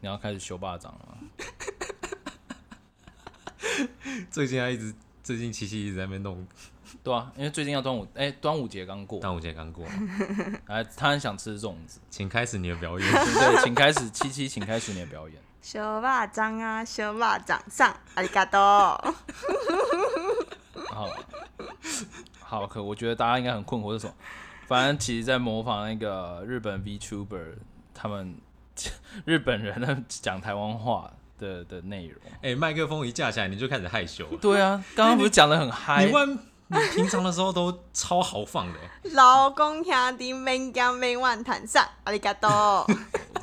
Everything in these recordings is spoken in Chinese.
你要开始修霸掌了。最近他一直，最近七七一直在那边弄，对啊，因为最近要端午，哎、端午节刚过，端午节刚过，哎，他很想吃粽子，请开始你的表演。对不对？请开始，七七，请开始你的表演。修巴掌啊，修巴掌上，阿里嘎多。好，好，可我觉得大家应该很困惑是什么？反正其实在模仿那个日本 VTuber 他们 日本人的讲台湾话的的内容。哎、麦克风一架起来，你就开始害羞了。对啊，刚刚不是讲的很嗨你？万，你平常的时候都超豪放的、老公兄弟免惊免万谈上，阿里嘎多。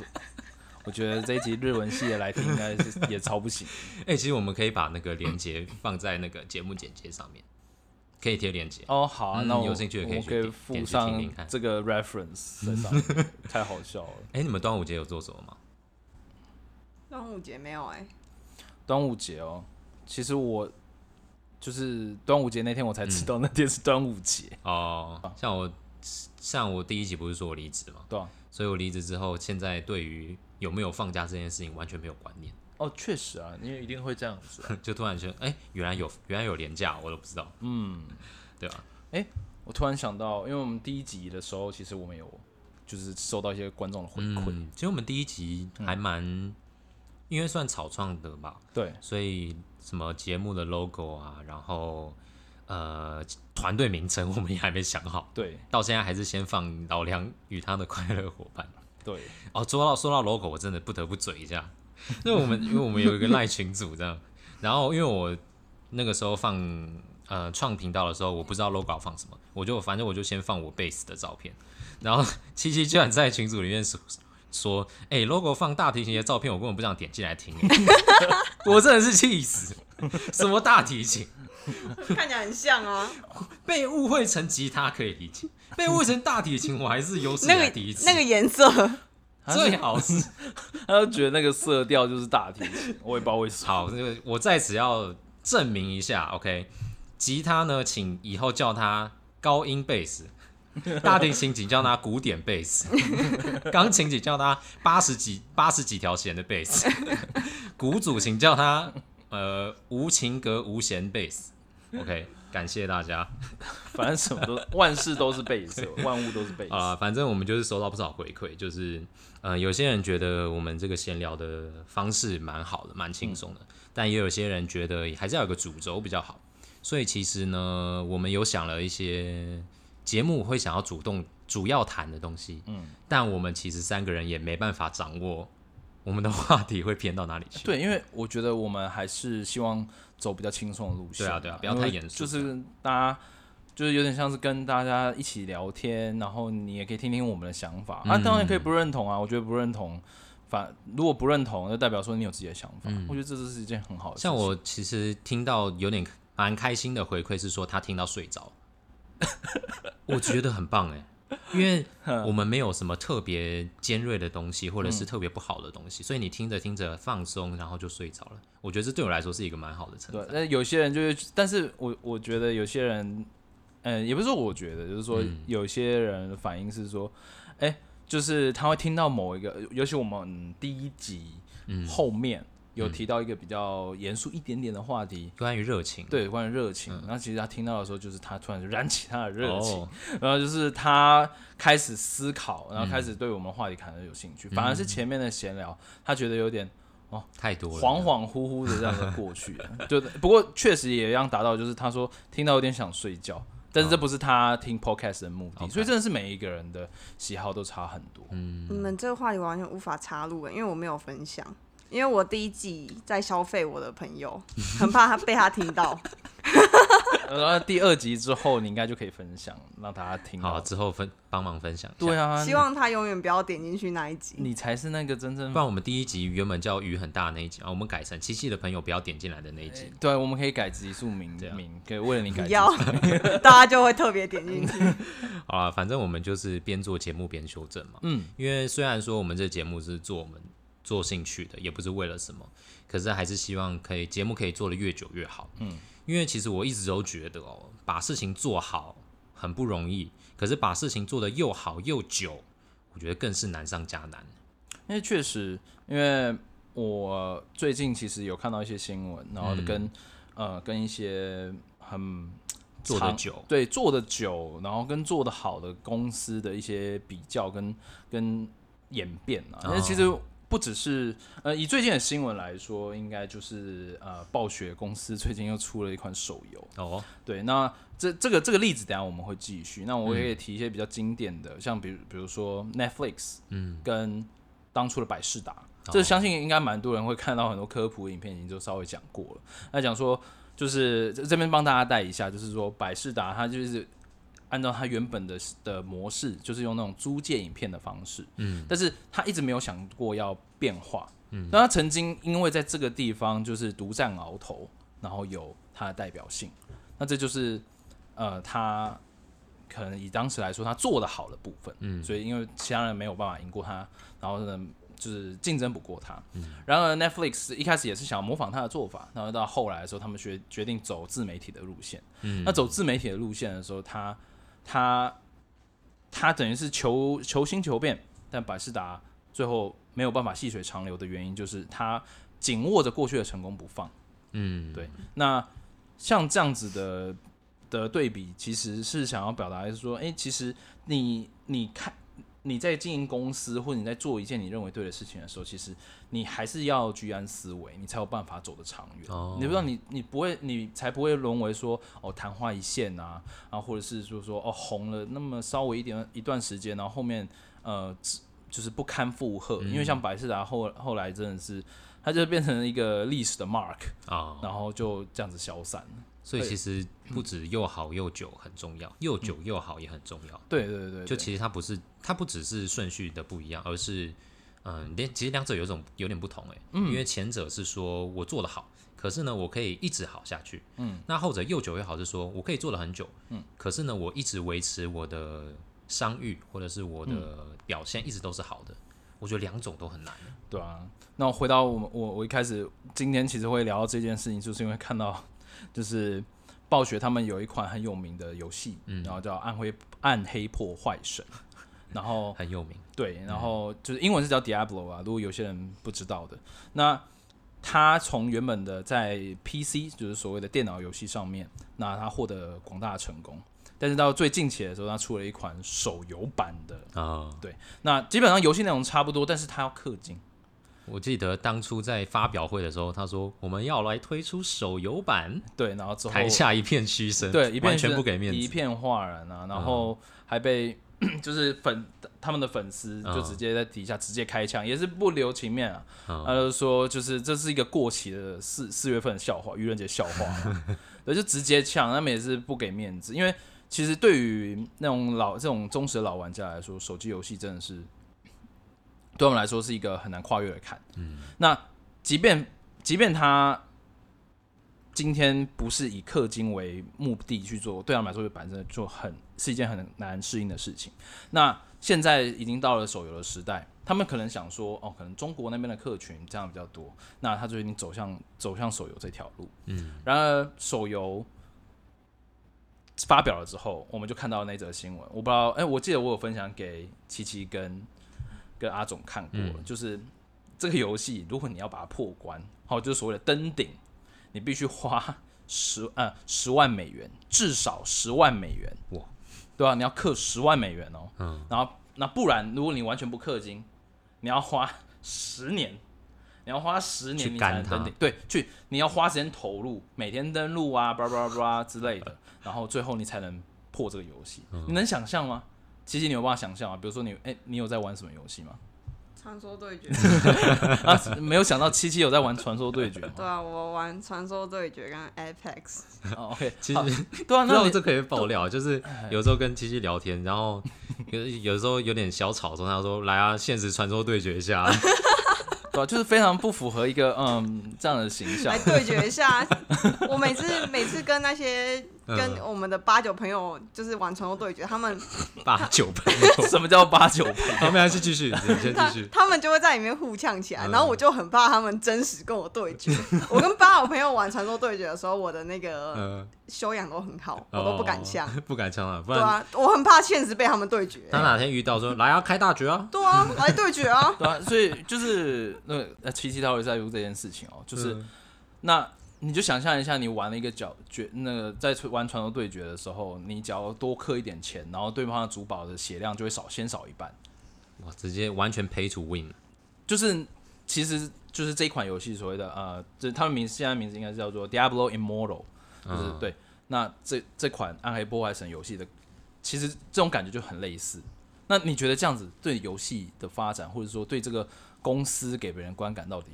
我觉得这一集日文系的来听应该是也超不行。哎、其实我们可以把那个链接放在那个节目简介上面，可以贴链接。哦，好啊，那我嗯有兴趣也可以去点上听听看。这个 reference 在上面，太好笑了。哎、你们端午节有做什么吗？端午节没有哎、端午节哦，其实我就是端午节那天我才知道那天是端午节，哦，像我，像我第一集不是说我离职嘛，对啊，所以我离职之后，现在对于有没有放假这件事情完全没有观念，哦，确实啊，因为一定会这样子、啊。就突然觉得，哎、原来有原来有廉价，我都不知道，嗯，对吧？哎我突然想到，因为我们第一集的时候，其实我们有就是收到一些观众的回馈，嗯，其实我们第一集还蛮，因为算草创的吧，对，所以什么节目的 logo 啊，然后呃团队名称 我们也还没想好，对，到现在还是先放老梁与他的快乐伙伴。对，哦，说到说到 logo，我真的不得不嘴一下，因为我们因为我们有一个赖群组这样，然后因为我那个时候放呃创频道的时候，我不知道 logo 要放什么，我就反正我就先放我 base 的照片，然后七七居然在群组里面说说，哎、l o g o 放大提琴的照片，我根本不想点进来听、欸 我真的是气死，什么大提琴？看起来很像啊。被误会成吉他可以理解，被误会成大提琴，我还是有史以那个来第一次。那个颜色，最好是 他就觉得那个色调就是大提琴，我也不知道为什么。好，这个我在此要证明一下，OK，吉他呢，请以后叫它高音贝斯，大提琴请叫它古典贝斯，钢琴请叫它八十几八十几条弦的贝斯，鼓组请叫它呃无情格无弦贝斯。OK，感谢大家反正什么都万事都是贝斯，万物都是贝斯。啊、反正我们就是收到不少回馈，就是呃，有些人觉得我们这个闲聊的方式蛮好的，蛮轻松的，但也有些人觉得还是要有个主轴比较好。所以其实呢，我们有想了一些节目会想要主动主要谈的东西，嗯，但我们其实三个人也没办法掌握我们的话题会偏到哪里去。对，因为我觉得我们还是希望走比较轻松的路线。对啊对啊不要太严肃就是大家就是有点像是跟大家一起聊天，然后你也可以听听我们的想法、啊。嗯当然可以不认同啊，我觉得不认同，反如果不认同，就代表说你有自己的想法。我觉得这是一件很好的事情。嗯像我其实听到有点蛮开心的回馈是说他听到睡着，我觉得很棒哎，因为 我们没有什么特别尖锐的东西，或者是特别不好的东西，所以你听着听着放松，然后就睡着了。我觉得这对我来说是一个蛮好的成对，分。那有些人就是，但是我我觉得有些人，嗯，也不是说我觉得，就是说嗯。有些人反应是说，哎、就是他会听到某一个，尤其我们第一集嗯，后面有提到一个比较严肃一点点的话题，关于热情，对，关于热情。然后其实他听到的时候，就是他突然就燃起他的热情，哦。然后就是他开始思考，然后开始对我们话题感到有兴趣。反而嗯是前面的闲聊，他觉得有点哦太多了，恍恍惚惚的这样的过去。了。就不过确实也一样达到，就是他说听到有点想睡觉，但是这不是他听 podcast 的目的所以真的是每一个人的喜好都差很多。嗯你们这个话题完全无法插入欸，因为我没有分享，因为我第一季在消费我的朋友，很怕他被他听到。然后第二集之后，你应该就可以分享，让大家听好。之后分帮忙分享。对啊，希望他永远不要点进去那一集。你才是那个真正不然我们第一集原本叫雨很大那一集啊，我们改成七夕的朋友不要点进来的那一集。对，我们可以改集数名这样名，可以为了你改不要，大家就会特别点进去。好了，反正我们就是边做节目边修正嘛。嗯，因为虽然说我们这节目是做我们做兴趣的，也不是为了什么，可是还是希望可以节目可以做的越久越好。嗯，因为其实我一直都觉得哦，把事情做好很不容易，可是把事情做得又好又久，我觉得更是难上加难。因为确实，因为我最近其实有看到一些新闻，然后嗯。跟、呃跟一些很做的久，对做的久，然后跟做的好的公司的一些比较跟跟演变啊，因为其实哦不只是呃以最近的新闻来说，应该就是呃暴雪公司最近又出了一款手游，哦，对，那这这个这个例子，等下我们会继续。那我也可以嗯提一些比较经典的，像比如比如说 Netflix 嗯，跟当初的百事达，哦。这相信应该蛮多人会看到很多科普影片，已经就稍微讲过了。那讲说就是这这边帮大家带一下，就是说百事达它就是按照他原本的的模式，就是用那种租借影片的方式，嗯，但是他一直没有想过要变化，嗯，那他曾经因为在这个地方就是独占鳌头，然后有他的代表性，那这就是呃他可能以当时来说他做的好的部分，嗯。所以因为其他人没有办法赢过他，然后呢就是竞争不过他，嗯。然而 Netflix 一开始也是想要模仿他的做法，然后到后来的时候，他们决决定走自媒体的路线，嗯。那走自媒体的路线的时候，他他他等于是求求新求变，但百事达最后没有办法细水长流的原因，就是他紧握着过去的成功不放。嗯，对那像这样子的的对比，其实是想要表达的是说，哎、其实你你看你在经营公司或者你在做一件你认为对的事情的时候，其实你还是要居安思危，你才有办法走得长远。哦你不知道你你不会，你才不会沦为说哦昙花一现啊，啊，或者是说说哦红了那么稍微一点一段时间，然后后面呃只就是不堪负荷，因为像百事达后后来真的是。它就变成一个历史的 mark，啊，然后就这样子消散了。所以其实不止又好又久很重要，又久又好也很重要。对对对对，就其实它不是，它不只是顺序的不一样，而是嗯，连其实两者有种有点不同哎、因为前者是说我做的好，可是呢我可以一直好下去，嗯，那后者又久又好是说我可以做了很久，嗯，可是呢我一直维持我的商誉或者是我的表现一直都是好的，我觉得两种都很难。对啊。那我回到我们我我一开始今天其实会聊到这件事情，就是因为看到就是暴雪他们有一款很有名的游戏，嗯。然后叫《暗黑暗黑破坏神》，然后很有名，对，然后就是英文是叫 Diablo 啊，如果有些人不知道的，那它从原本的在 PC 就是所谓的电脑游戏上面，那它获得广大的成功，但是到最近期的时候，它出了一款手游版的，啊、对那基本上游戏内容差不多，但是它要氪金。我记得当初在发表会的时候，他说我们要来推出手游版，对，然后之后台下一片嘘声，对一片完全是不给面子，一片哗然啊，然后还被、就是粉他们的粉丝就嗯直接在底下直接开枪，也是不留情面啊。嗯他就说就是这是一个过期的四四月份的笑话，愚人节笑话啊，对，就直接呛，他们也是不给面子，因为其实对于那种老这种忠实的老玩家来说，手机游戏真的是对我们来说是一个很难跨越的坎。嗯，那即便即便他今天不是以氪金为目的去做，对他们来说就本身就很是一件很难适应的事情。那现在已经到了手游的时代，他们可能想说，哦，可能中国那边的客群这样比较多，那他就已经走向走向手游这条路。嗯，然而手游发表了之后，我们就看到那则新闻，我不知道，哎、我记得我有分享给七七跟跟阿总看过，嗯就是这个游戏，如果你要把它破关，好，就是所谓的登顶，你必须花十呃十万美元，至少十万美元，哇，对吧、你要氪十万美元哦，嗯，然后那不然，如果你完全不氪金，你要花十年，你要花十年你才能登顶。对，去你要花时间投入，每天登录啊，叭叭叭之类的，然后最后你才能破这个游戏。嗯你能想象吗？其实你有办法想象啊，比如说你，哎、你有在玩什么游戏吗？传说对决，啊，没有想到七七有在玩传说对决吗？对啊，我玩传说对决跟 Apex，哦，OK，其实对啊，那你道这可以爆料，就是有时候跟七七聊天，然后有有时候有点小吵的时候，他说：“来啊，现实传说对决一下。对啊，就是非常不符合一个嗯这样的形象来。对决一下。我每次每次跟那些跟我们的八九朋友就是玩传说对决，他们 八九朋友，什么叫八九朋友？好，没关系，继续，你先他继续。他们就会在里面互呛起来，嗯然后我就很怕他们真实跟我对决。我跟八九朋友玩传说对决的时候，我的那个呃，修养都很好，我都不敢呛。哦，不敢呛了，不然对啊，我很怕现实被他们对决。他哪天遇到说来啊，开大局啊，对啊，来对决啊！对啊，所以就是那七七他会在乎这件事情哦，就是、嗯那你就想象一下，你玩了一个角决那个在玩传说对决的时候，你只要多氪一点钱，然后对方的主宝的血量就会少，先少一半。哇，直接完全 pay to win。就是其实就是这一款游戏所谓的呃，这他们名现在名字应该是叫做 Diablo Immortal，就是、嗯对。那这这款暗黑破坏神游戏的，其实这种感觉就很类似。那你觉得这样子对游戏的发展，或者说对这个公司给别人观感到底，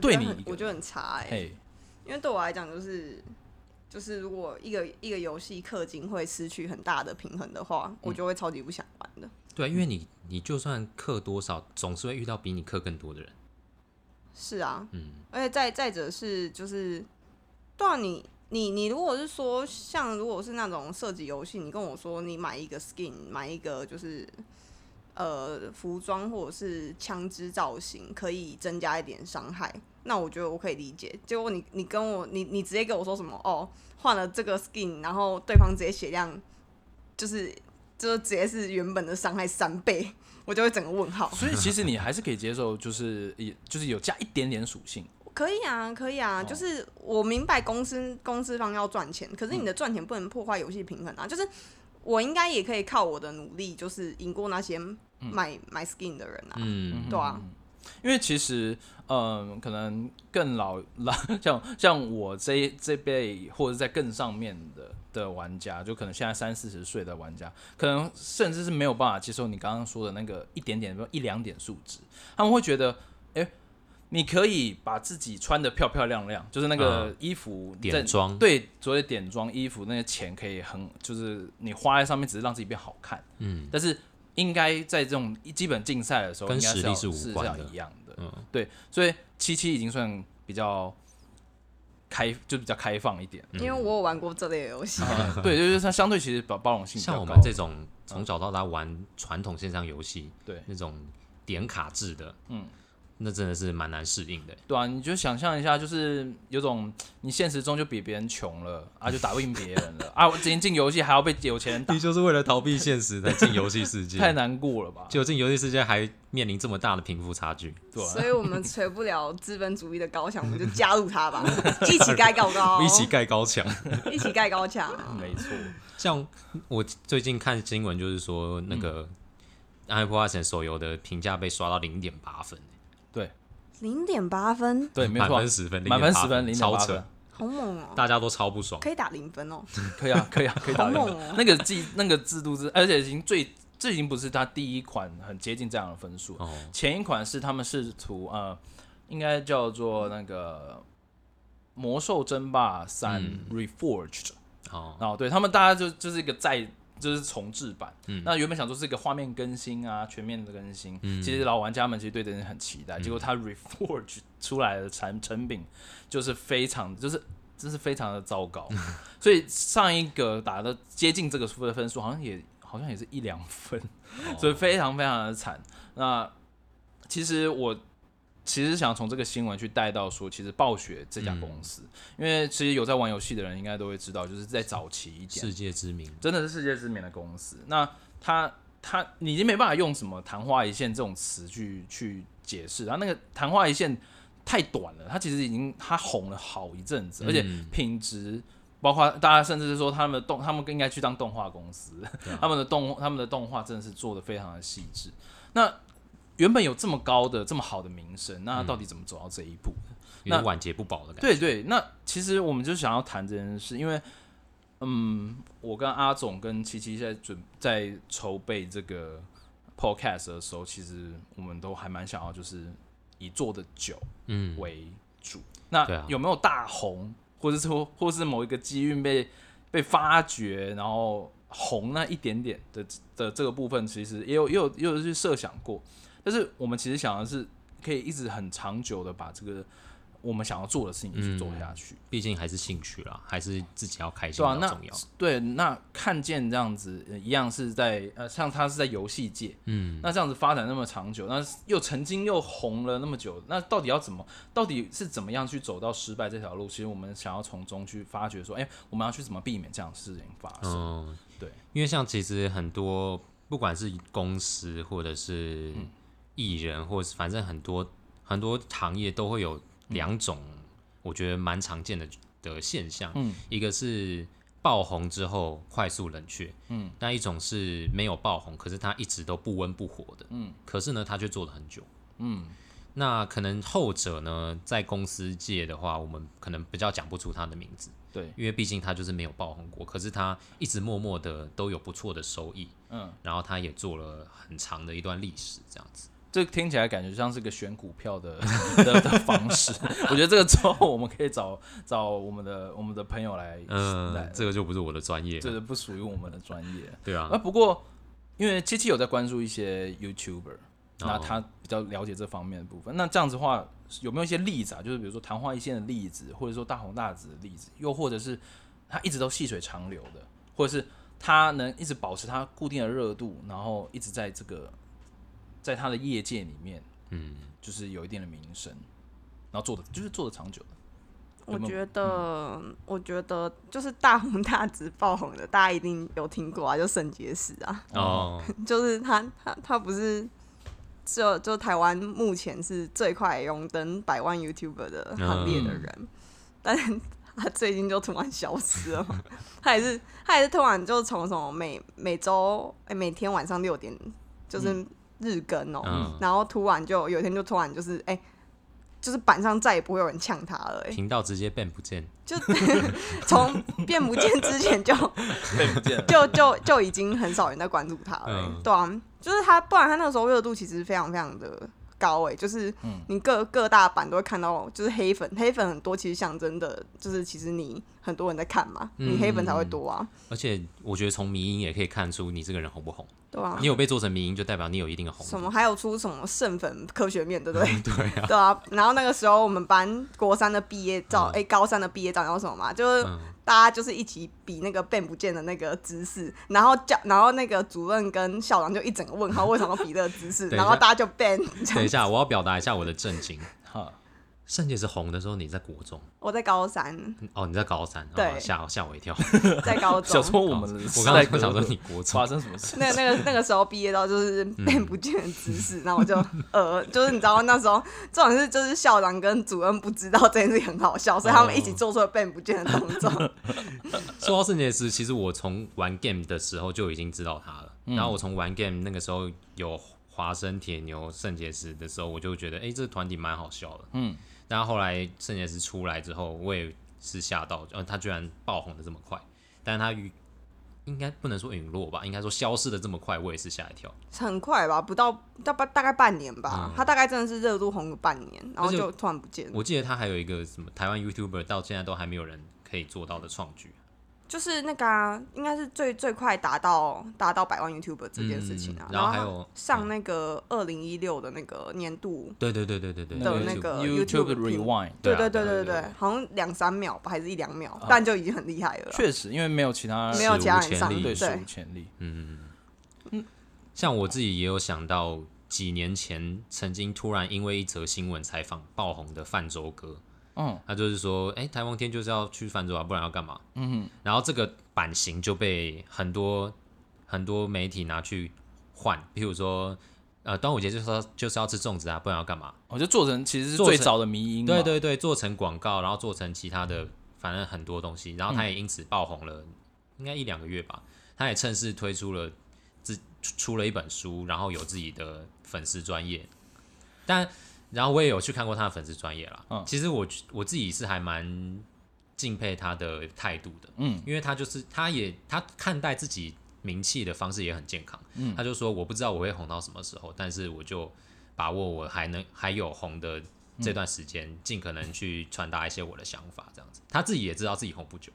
对你我觉得很差哎、嘿，因为对我来讲，就是就是如果一个一个游戏氪金会失去很大的平衡的话，我就会超级不想玩的。对啊，因为你你就算氪多少，总是会遇到比你氪更多的人。是啊，嗯，而且再再者是就是，对啊，你你你如果是说像如果是那种射击游戏，你跟我说你买一个 skin，买一个就是呃服装或者是枪支造型，可以增加一点伤害，那我觉得我可以理解。结果你你跟我你你直接跟我说什么哦，换了这个 skin，然后对方直接血量就是就是直接是原本的伤害三倍，我就会整个问号。所以其实你还是可以接受，就是也就是有加一点点属性。可以啊，可以啊，哦就是我明白公司公司方要赚钱，可是你的赚钱不能破坏游戏平衡啊。就是我应该也可以靠我的努力，就是赢过那些买、买 skin 的人啊。嗯，对啊，因为其实，嗯，可能更老老 像像我这这辈或者在更上面的的玩家，就可能现在三四十岁的玩家，可能甚至是没有办法接受你刚刚说的那个一点点一两点数值，他们会觉得，哎、你可以把自己穿的漂漂亮亮，就是那个嗯衣服在点妆对，所谓点妆衣服那些钱可以很，就是你花在上面只是让自己变好看，嗯，但是应该在这种基本竞赛的时候，跟应该要实力是无是关的。一样的，嗯。对，所以七七已经算比较开，就比较开放一点，因为我有玩过这类游戏，啊 对，就是它相对其实包包容性比较像我们这种从小到大玩传统线上游戏，对。那种点卡制的，嗯，那真的是蛮难适应的。对啊，你就想象一下，就是有种你现实中就比别人穷了啊，就打不赢别人了啊，我今天进游戏还要被有钱人打你，就是为了逃避现实才进游戏世界，太难过了吧？就进游戏世界还面临这么大的贫富差距，对啊所以我们锤不了资本主义的高墙，我们就加入它吧，一起盖高高，一起盖高墙。一起盖高墙。没错，像我最近看新闻，就是说那个《暗黑破坏神》手游的评价被刷到零点八分，零点八分，对，没错。满分，十分，0.8满分十分，零点超八分，，好猛哦！大家都超不爽。可以打零分哦，可以啊，可以啊，可以打零分。好猛哦！那个制那个制度是，而且已经最这已经不是他第一款很接近这样的分数，哦，前一款是他们试图呃，应该叫做那个《魔兽争霸三嗯。Reforged》，哦，然后对他们大家就就是一个再就是重置版，嗯那原本想说是一个画面更新啊，全面的更新，嗯其实老玩家们其实对这件事很期待，结果它 Reforged 出来的产成品就是非常就是。真是非常的糟糕，所以上一个打的接近这个分分数，好像也好像也是一两分，所以非常非常的惨。那其实我其实想从这个新闻去带到说，其实暴雪这家公司，因为其实有在玩游戏的人应该都会知道，就是在早期一点世，界知名，真的是世界知名的公司。那他他你已经没办法用什么昙花一现这种词去去解释，然后那个昙花一现太短了，他其实已经他红了好一阵子，而且嗯品质。包括大家甚至是说他们的动，他们应该去当动画公司，啊他们的动他们的动画真的是做的非常的细致。那原本有这么高的这么好的名声，那到底怎么走到这一步？有点晚节不保的感觉。对对，那其实我们就想要谈这件事，因为嗯，我跟阿总跟七七在准在筹备这个 podcast 的时候，其实我们都还蛮想要就是以做的久嗯，为主。那有没有大红，或者说或是某一个机遇被被发掘，然后红那一点点的的这个部分，其实也有也有也有去设想过。但是我们其实想的是，可以一直很长久的把这个我们想要做的事情去做下去。毕竟还是兴趣啦，还是自己要开心对啊，那比较重要。对，那看见这样子，呃一样是在呃，像他是在游戏界，嗯，那这样子发展那么长久，那又曾经又红了那么久，那到底要怎么，到底是怎么样去走到失败这条路？其实我们想要从中去发掘说，哎、我们要去怎么避免这样的事情发生？嗯，对，因为像其实很多不管是公司或者是嗯艺人，或是反正很多很多行业都会有两种，我觉得蛮常见的的现象。嗯，一个是爆红之后快速冷却，嗯，那一种是没有爆红，可是他一直都不温不火的，嗯，可是呢，他却做了很久。嗯，那可能后者呢，在公司界的话，我们可能比较讲不出他的名字，对，因为毕竟他就是没有爆红过，可是他一直默默的都有不错的收益，嗯，然后他也做了很长的一段历史，这样子。这听起来感觉像是个选股票的 的的方式。我觉得这个之后我们可以找找我们的我们的朋友来，嗯、来这个就不是我的专业了，这个不属于我们的专业。对啊啊，，不过因为七七有在关注一些 YouTuber，那哦他比较了解这方面的部分。那这样子的话，有没有一些例子啊？就是比如说昙花一现的例子，或者说大红大紫的例子，又或者是他一直都细水长流的，或者是他能一直保持他固定的热度，然后一直在这个在他的业界里面，嗯，就是有一定的名声，然后做的就是做的长久我觉得，我觉得就是大红大紫爆红的，大家一定有听过啊，就肾结石啊，哦，就是他他他不是就就台湾目前是最快荣登百万 YouTuber 的行列的人，但是他最近就突然消失了嘛，他也是他也是突然就从什么每每周哎、每天晚上六点就是日更哦、嗯。然后突然就有一天就突然就是哎、就是板上再也不会有人呛他了、哎，频道直接变不见，就 从变不见之前就被不见了。就就就已经很少人在关注他了、欸嗯。对啊，就是他，不然他那个时候热度其实非常非常的高哎、就是嗯你各各大版都会看到，就是黑粉，黑粉很多，其实象征的就是其实你很多人在看嘛，嗯你黑粉才会多啊，而且我觉得从迷音也可以看出你这个人红不红。对啊你。有被做成迷音，就代表你有一定的红。什么还有出什么剩粉科学面，对不对？对啊，对啊，然后那个时候我们班国三的毕业照，嗯哎、高三的毕业照，你知道什么嘛？就是嗯，大家就是一起比那个变不见的那个姿势，然后教，然后那个主任跟校长就一整个问号，为什么比这个姿势？然后大家就 ban。等一下，我要表达一下我的震惊。哈，圣洁是红的时候，你在国中我在高三，哦，你在高三，对吓吓吓我一跳。在高小中。说我刚才想说你国中发生什么事？那那个那个时候毕业到就是嗯变不见的姿势，然后我就呃，就是你知道那时候这种是就是校长跟主任不知道这件事情很好笑，所以他们一起做出了变不见的动作。说到圣洁石，其实我从玩 game 的时候就已经知道他了。然后我从玩 game 那个时候有华生、铁牛、圣洁石的时候，我就觉得，哎、这个团体蛮好笑的。嗯，然后后来圣洁石出来之后，我也是吓到，呃，他居然爆红的这么快，但是他陨应该不能说陨落吧，应该说消失的这么快，我也是吓一跳。很快吧，不到大半大概半年吧，嗯他大概真的是热度红了半年，然后就突然不见了。我记得他还有一个什么台湾 YouTuber 到现在都还没有人可以做到的创举。就是那个、啊、应该是最最快达到达到百万 YouTuber 这件事情啊，嗯然后后还有上那个二零一六的那个年度，对对对对对对，的那个 YouTube YouTube 评 Rewind，对对啊对对对对对对对，好像两三秒吧，还是一两秒，啊。但就已经很厉害了。确实，因为没有其他没有其他人上，史无前例。对。史对无前例。嗯，像我自己也有想到，几年前曾经突然因为一则新闻采访爆红的泛舟哥，嗯他就是说，哎、台风天就是要去泛舟啊，不然要干嘛？嗯哼，然后这个版型就被很多很多媒体拿去换，譬如说，呃，端午节就是要就是要吃粽子啊，不然要干嘛？我就做成其实是最早的迷音嘛，对对对，做成广告，然后做成其他的，反正很多东西，然后他也因此爆红了，应该一两个月吧。他也趁势推出了自出出了一本书，然后有自己的粉丝专业。但然后我也有去看过他的粉丝专业啦。嗯其实我我自己是还蛮敬佩他的态度的，嗯因为他就是他也他看待自己名气的方式也很健康。嗯他就说我不知道我会红到什么时候，但是我就把握我还能还有红的这段时间，尽可能去传达一些我的想法，这样子。他自己也知道自己红不久，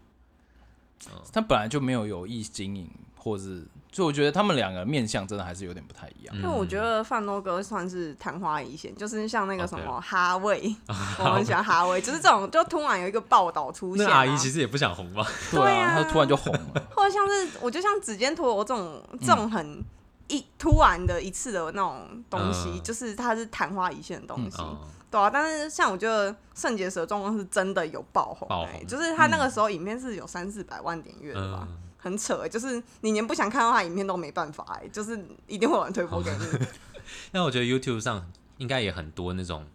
嗯他本来就没有有意经营，或是就我觉得他们两个面相真的还是有点不太一样。因为我觉得范多哥算是昙花一现，就是像那个什么哈味，我很喜欢哈味，就是这种就突然有一个报道出现、啊，那阿姨其实也不想红吧？对啊，对啊他突然就红了。或者像是我就像指尖陀螺这种这种很一突然的一次的那种东西，嗯就是它是昙花一现的东西，哦，对啊。但是像我觉得圣结石的状况是真的有爆红、欸，爆红就是他那个时候影片是有三四百万点阅的吧。嗯，很扯、欸，就是你连不想看到他影片都没办法、哎，就是一定会有人推播给你。那 我觉得 YouTube 上应该也很多那种，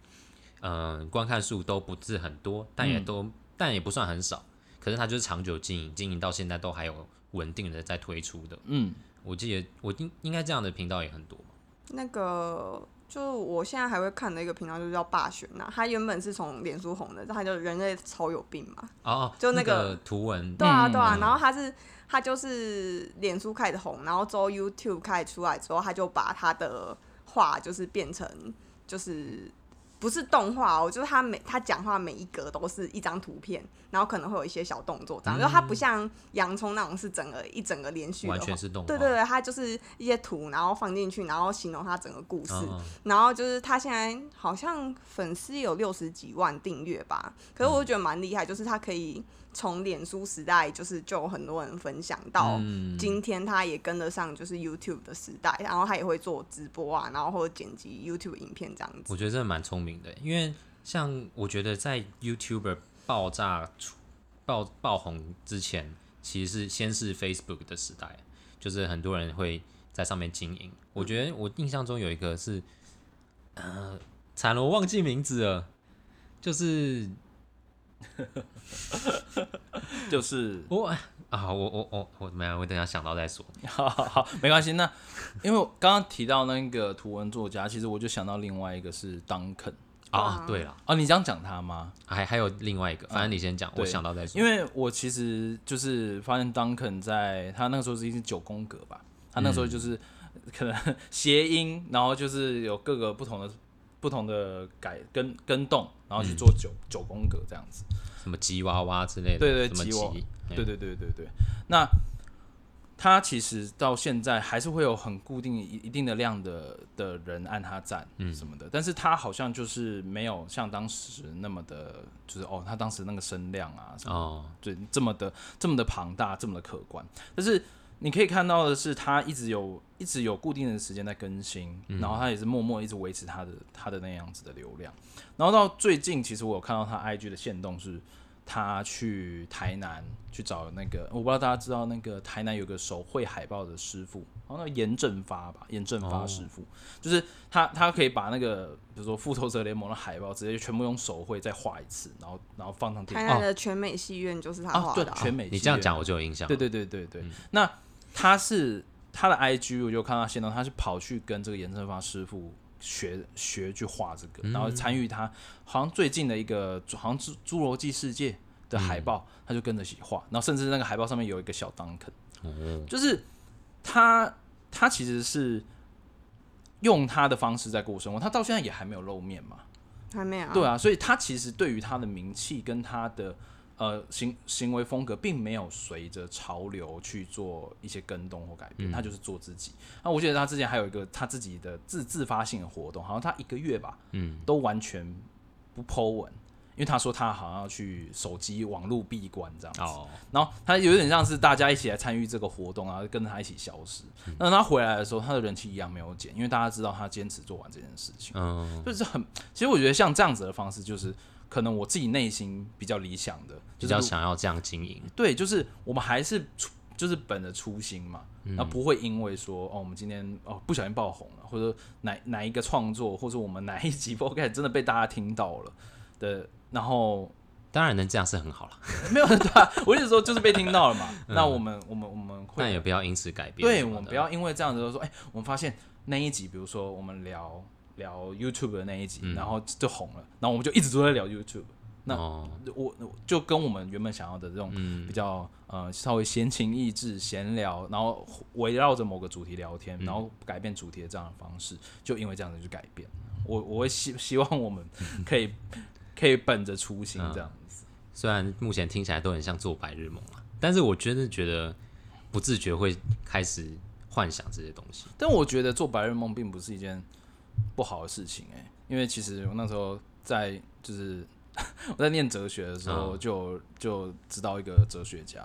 呃，观看数都不是很多，但也都、但也不算很少。可是它就是长久经营，经营到现在都还有稳定的在推出的。嗯，我记得我应应该这样的频道也很多。那个就我现在还会看的一个频道，就叫霸选呐。他原本是从脸书红的，他就人类超有病嘛。哦，就那那个图文，对啊，嗯对啊。嗯然后他是他就是脸书开始红，然后之后 YouTube 开始出来之后，他就把他的话就是变成就是。不是动画哦，就是他每他讲话每一格都是一张图片，然后可能会有一些小动作这样，就他不像洋葱那种是整个一整个连续的完，全是动画。对对对，他就是一些图，然后放进去，然后形容他整个故事。嗯然后就是他现在好像粉丝有六十几万订阅吧，可是我就觉得蛮厉害，就是他可以从脸书时代，就是就有很多人分享到嗯今天，他也跟得上就是 YouTube 的时代，然后他也会做直播啊，然后或者剪辑 YouTube 影片这样子。我觉得真的蛮聪明的，因为像我觉得在 YouTuber 爆炸出爆爆红之前，其实是先是 Facebook 的时代，就是很多人会在上面经营。我觉得我印象中有一个是，呃，惨了，我忘记名字了，就是 就是我啊，我我我我没有，我等一下想到再说。好好好，没关系。那因为我刚刚提到那个图文作家，其实我就想到另外一个是 Duncan 啊啊，对了，哦，你这样讲他吗？还还有另外一个，反正你先讲，我对想到再说。因为我其实就是发现 Duncan 在他那个时候是一是九宫格吧，他那时候就是可能 谐音，然后就是有各个不同的不同的改跟跟动，然后去做九、九宫格这样子。什么吉娃娃之类的，对对吉娃吉，对对对对对，那他其实到现在还是会有很固定一一定的量的的人按他赞什么的，但是他好像就是没有像当时那么的，就是哦，他当时那个声量啊什么的哦，对，这么的这么的庞大，这么的可观。但是你可以看到的是，他一直有一直有固定的时间在更新，然后他也是默默一直维持他的他的那样子的流量。然后到最近，其实我有看到他 IG 的线动是，他去台南去找那个，我不知道大家知道那个台南有个手绘海报的师傅，然后那严正发吧，严正发哦。师傅，就是他他可以把那个比如说复仇者联盟的海报直接全部用手绘再画一次，然后然后放上。台南的全美戏院就是他画的、，啊。全美戏院。你这样讲我就有印象。对对对对对，那他是他的 IG，我就看到现动，他是跑去跟这个严正发师傅学学去画这个，然后参与他好像最近的一个好像是《侏罗纪世界》的海报，他就跟着一起画，然后甚至那个海报上面有一个小 Duncan，、哦就是他他其实是用他的方式在过生活，他到现在也还没有露面嘛，还没有、啊。对啊，所以他其实对于他的名气跟他的呃行行为风格，并没有随着潮流去做一些跟动或改变，他就是做自己。那我记得他之前还有一个他自己的自自发性的活动，好像他一个月吧，嗯，都完全不 Po 文。因为他说他好像要去手机网络闭关这样子，哦，然后他有点像是大家一起来参与这个活动，然后跟着他一起消失。那他回来的时候，他的人气一样没有减，因为大家知道他坚持做完这件事情。嗯，就是很，其实我觉得像这样子的方式，就是可能我自己内心比较理想的，比较想要这样经营。对，就是我们还是初，就是本着初心嘛，嗯那、不会因为说哦，我们今天哦不小心爆红了，或者哪哪一个创作，或者我们哪一集 podcast 真的被大家听到了的，然后当然能这样是很好了，没有对啊、我一直说就是被听到了嘛，那我们我们我们会但也不要因此改变。对，我们不要因为这样子就说，哎、我们发现那一集，比如说我们聊聊 YouTube 的那一集，然后就红了，然后我们就一直都在聊 YouTube。那哦，我我就跟我们原本想要的这种嗯比较、呃稍微闲情逸致闲聊，然后围绕着某个主题聊天，然后改变主题的这样的方式，就因为这样子去改变。我我会希希望我们 可以可以本着初心这样子。虽然目前听起来都很像做白日梦啊，但是我真的觉得不自觉会开始幻想这些东西。但我觉得做白日梦并不是一件不好的事情哎、因为其实我那时候在就是 我在念哲学的时候嗯就、就知道一个哲学家，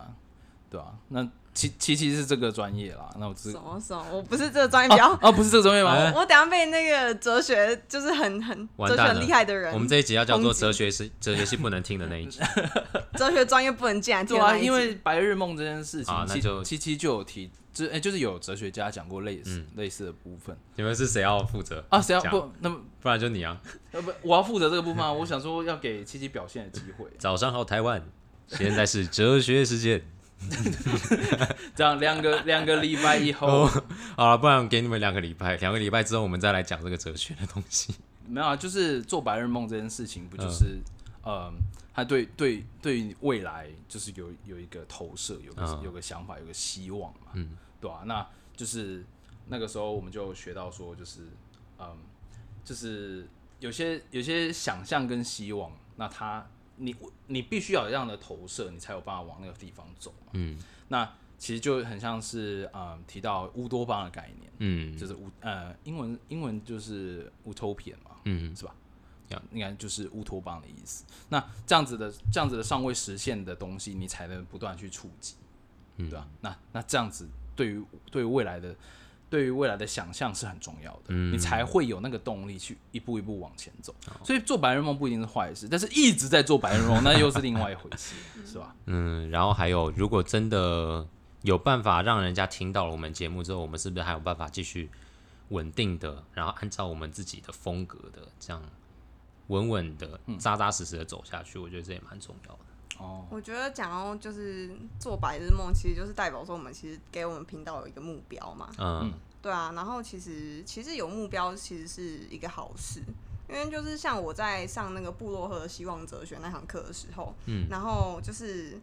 对吧、那其其其是这个专业啦，那我只是什么什么？我不是这个专业比较，啊不是这个专业吗？哎。我等下被那个哲学就是很很哲学厉害的人，我们这一集要叫做哲学是哲学系不能听的那一集。哲学专业不能进来听对啊，因为白日梦这件事情，啊那就七七就有提，就哎、就是有哲学家讲过类似、嗯类似的部分你们是谁要负责啊，谁要不那么不然就你啊。呃不我要负责这个部分啊，我想说要给七七表现的机会，早上好，台湾，现在是哲学时间。这样两个两个礼拜以后。哦，好了，不然给你们两个礼拜，两个礼拜之后我们再来讲这个哲学的东西。没有啊，就是做白日梦这件事情，不就是，嗯，他对对对于未来就是有有一个投射，有个、嗯。有个想法，有个希望嘛，嗯，对吧、那就是那个时候我们就学到说，就是，嗯，就是有些有些想象跟希望，那他你你必须要有这样的投射，你才有办法往那个地方走嘛。嗯。那其实就很像是嗯提到乌多邦的概念，嗯。就是乌呃英文英文就是 utopian 嘛，嗯。是吧？应该就是乌托邦的意思。那这样子的这样子的尚未实现的东西，你才能不断去触及，嗯对吧、那那这样子对于对于未来的对于未来的想象是很重要的，嗯你才会有那个动力去一步一步往前走。所以做白日梦不一定是坏事，但是一直在做白日梦，那又是另外一回事，是吧？嗯，然后还有，如果真的有办法让人家听到了我们节目之后，我们是不是还有办法继续稳定的，然后按照我们自己的风格的这样稳稳的、扎扎实实的走下去？我觉得这也蛮重要的。哦，我觉得讲到就是做白日梦，其实就是代表说我们其实给我们频道有一个目标嘛，嗯对啊，然后其实其实有目标其实是一个好事，因为就是像我在上那个布洛赫希望哲学那堂课的时候，嗯然后就是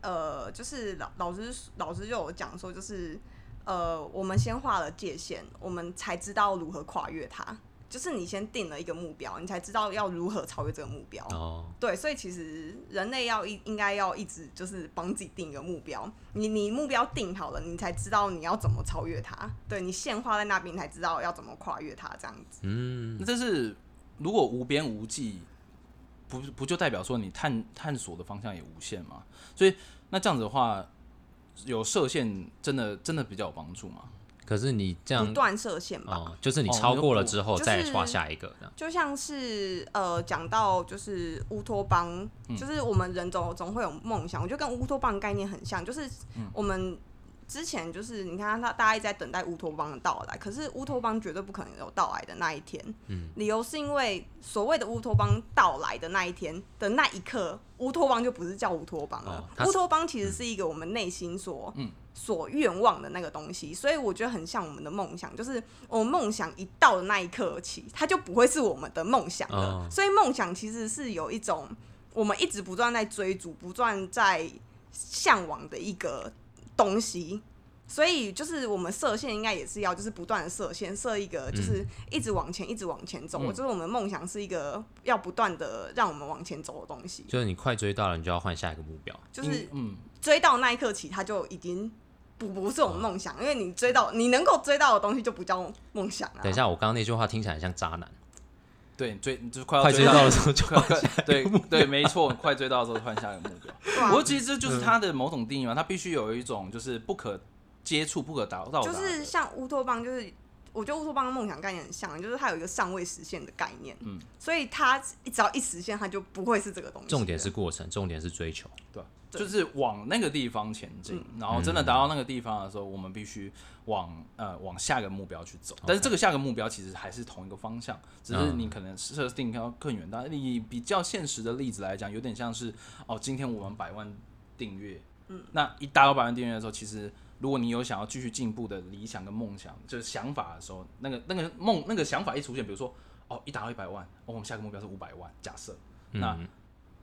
呃，就是老老师老师就有讲说，就是呃，我们先画了界限，我们才知道如何跨越它。就是你先定了一个目标，你才知道要如何超越这个目标。哦，对，所以其实人类要一应该要一直就是帮自己定一个目标，你你目标定好了，你才知道你要怎么超越它。对你线画在那边，你才知道要怎么跨越它，这样子。嗯那这是如果无边无际，不不就代表说你探探索的方向也无限吗？所以那这样子的话，有设限真的真的比较有帮助吗？可是你这样不断射线吧。哦，就是你哦超过了之后再画下一个这样。就像是呃，讲到就是乌托邦，就是我们人总总会有梦想，我觉得跟乌托邦概念很像，就是我们之前就是你看他大家一直在等待乌托邦的到来，可是乌托邦绝对不可能有到来的那一天。嗯，理由是因为所谓的乌托邦到来的那一天的那一刻，乌托邦就不是叫乌托邦了乌托邦其实是一个我们内心所所愿望的那个东西，所以我觉得很像我们的梦想，就是我们梦想一到的那一刻起，它就不会是我们的梦想了。哦所以梦想其实是有一种我们一直不断在追逐、不断在向往的一个东西。所以就是我们设限应该也是要就是不断的设限，设一个就是一直往前、一直往前走。嗯就是我们梦想是一个要不断的让我们往前走的东西。就是你快追到了，你就要换下一个目标。就是嗯，追到那一刻起，它就已经不不是我们梦想，因为你追到你能够追到的东西就不叫梦想啊。等一下，我刚刚那句话听起来很像渣男。对，追就是快要快追到到的时候就快快 对对，没错，快追到的时候换下一个目标。对啊不过其实这就是它的某种定义嘛，它必须有一种就是不可接触、不可达到达就。是像乌托邦，就是我觉得乌托邦的梦想概念很像，就是它有一个尚未实现的概念，嗯，所以它只要一实现，它就不会是这个东西。重点是过程，重点是追求。对就是往那个地方前进，然后真的达到那个地方的时候，我们必须往呃往下个目标去走。但是这个下个目标其实还是同一个方向，只是你可能设定要更远但你比较现实的例子来讲，有点像是哦，今天我们百万订阅，嗯，那一达到百万订阅的时候，其实如果你有想要继续进步的理想跟梦想，就是想法的时候，那个那个梦那个想法一出现，比如说哦，一达到一百万，哦，我们下个目标是五百万，假设，那嗯，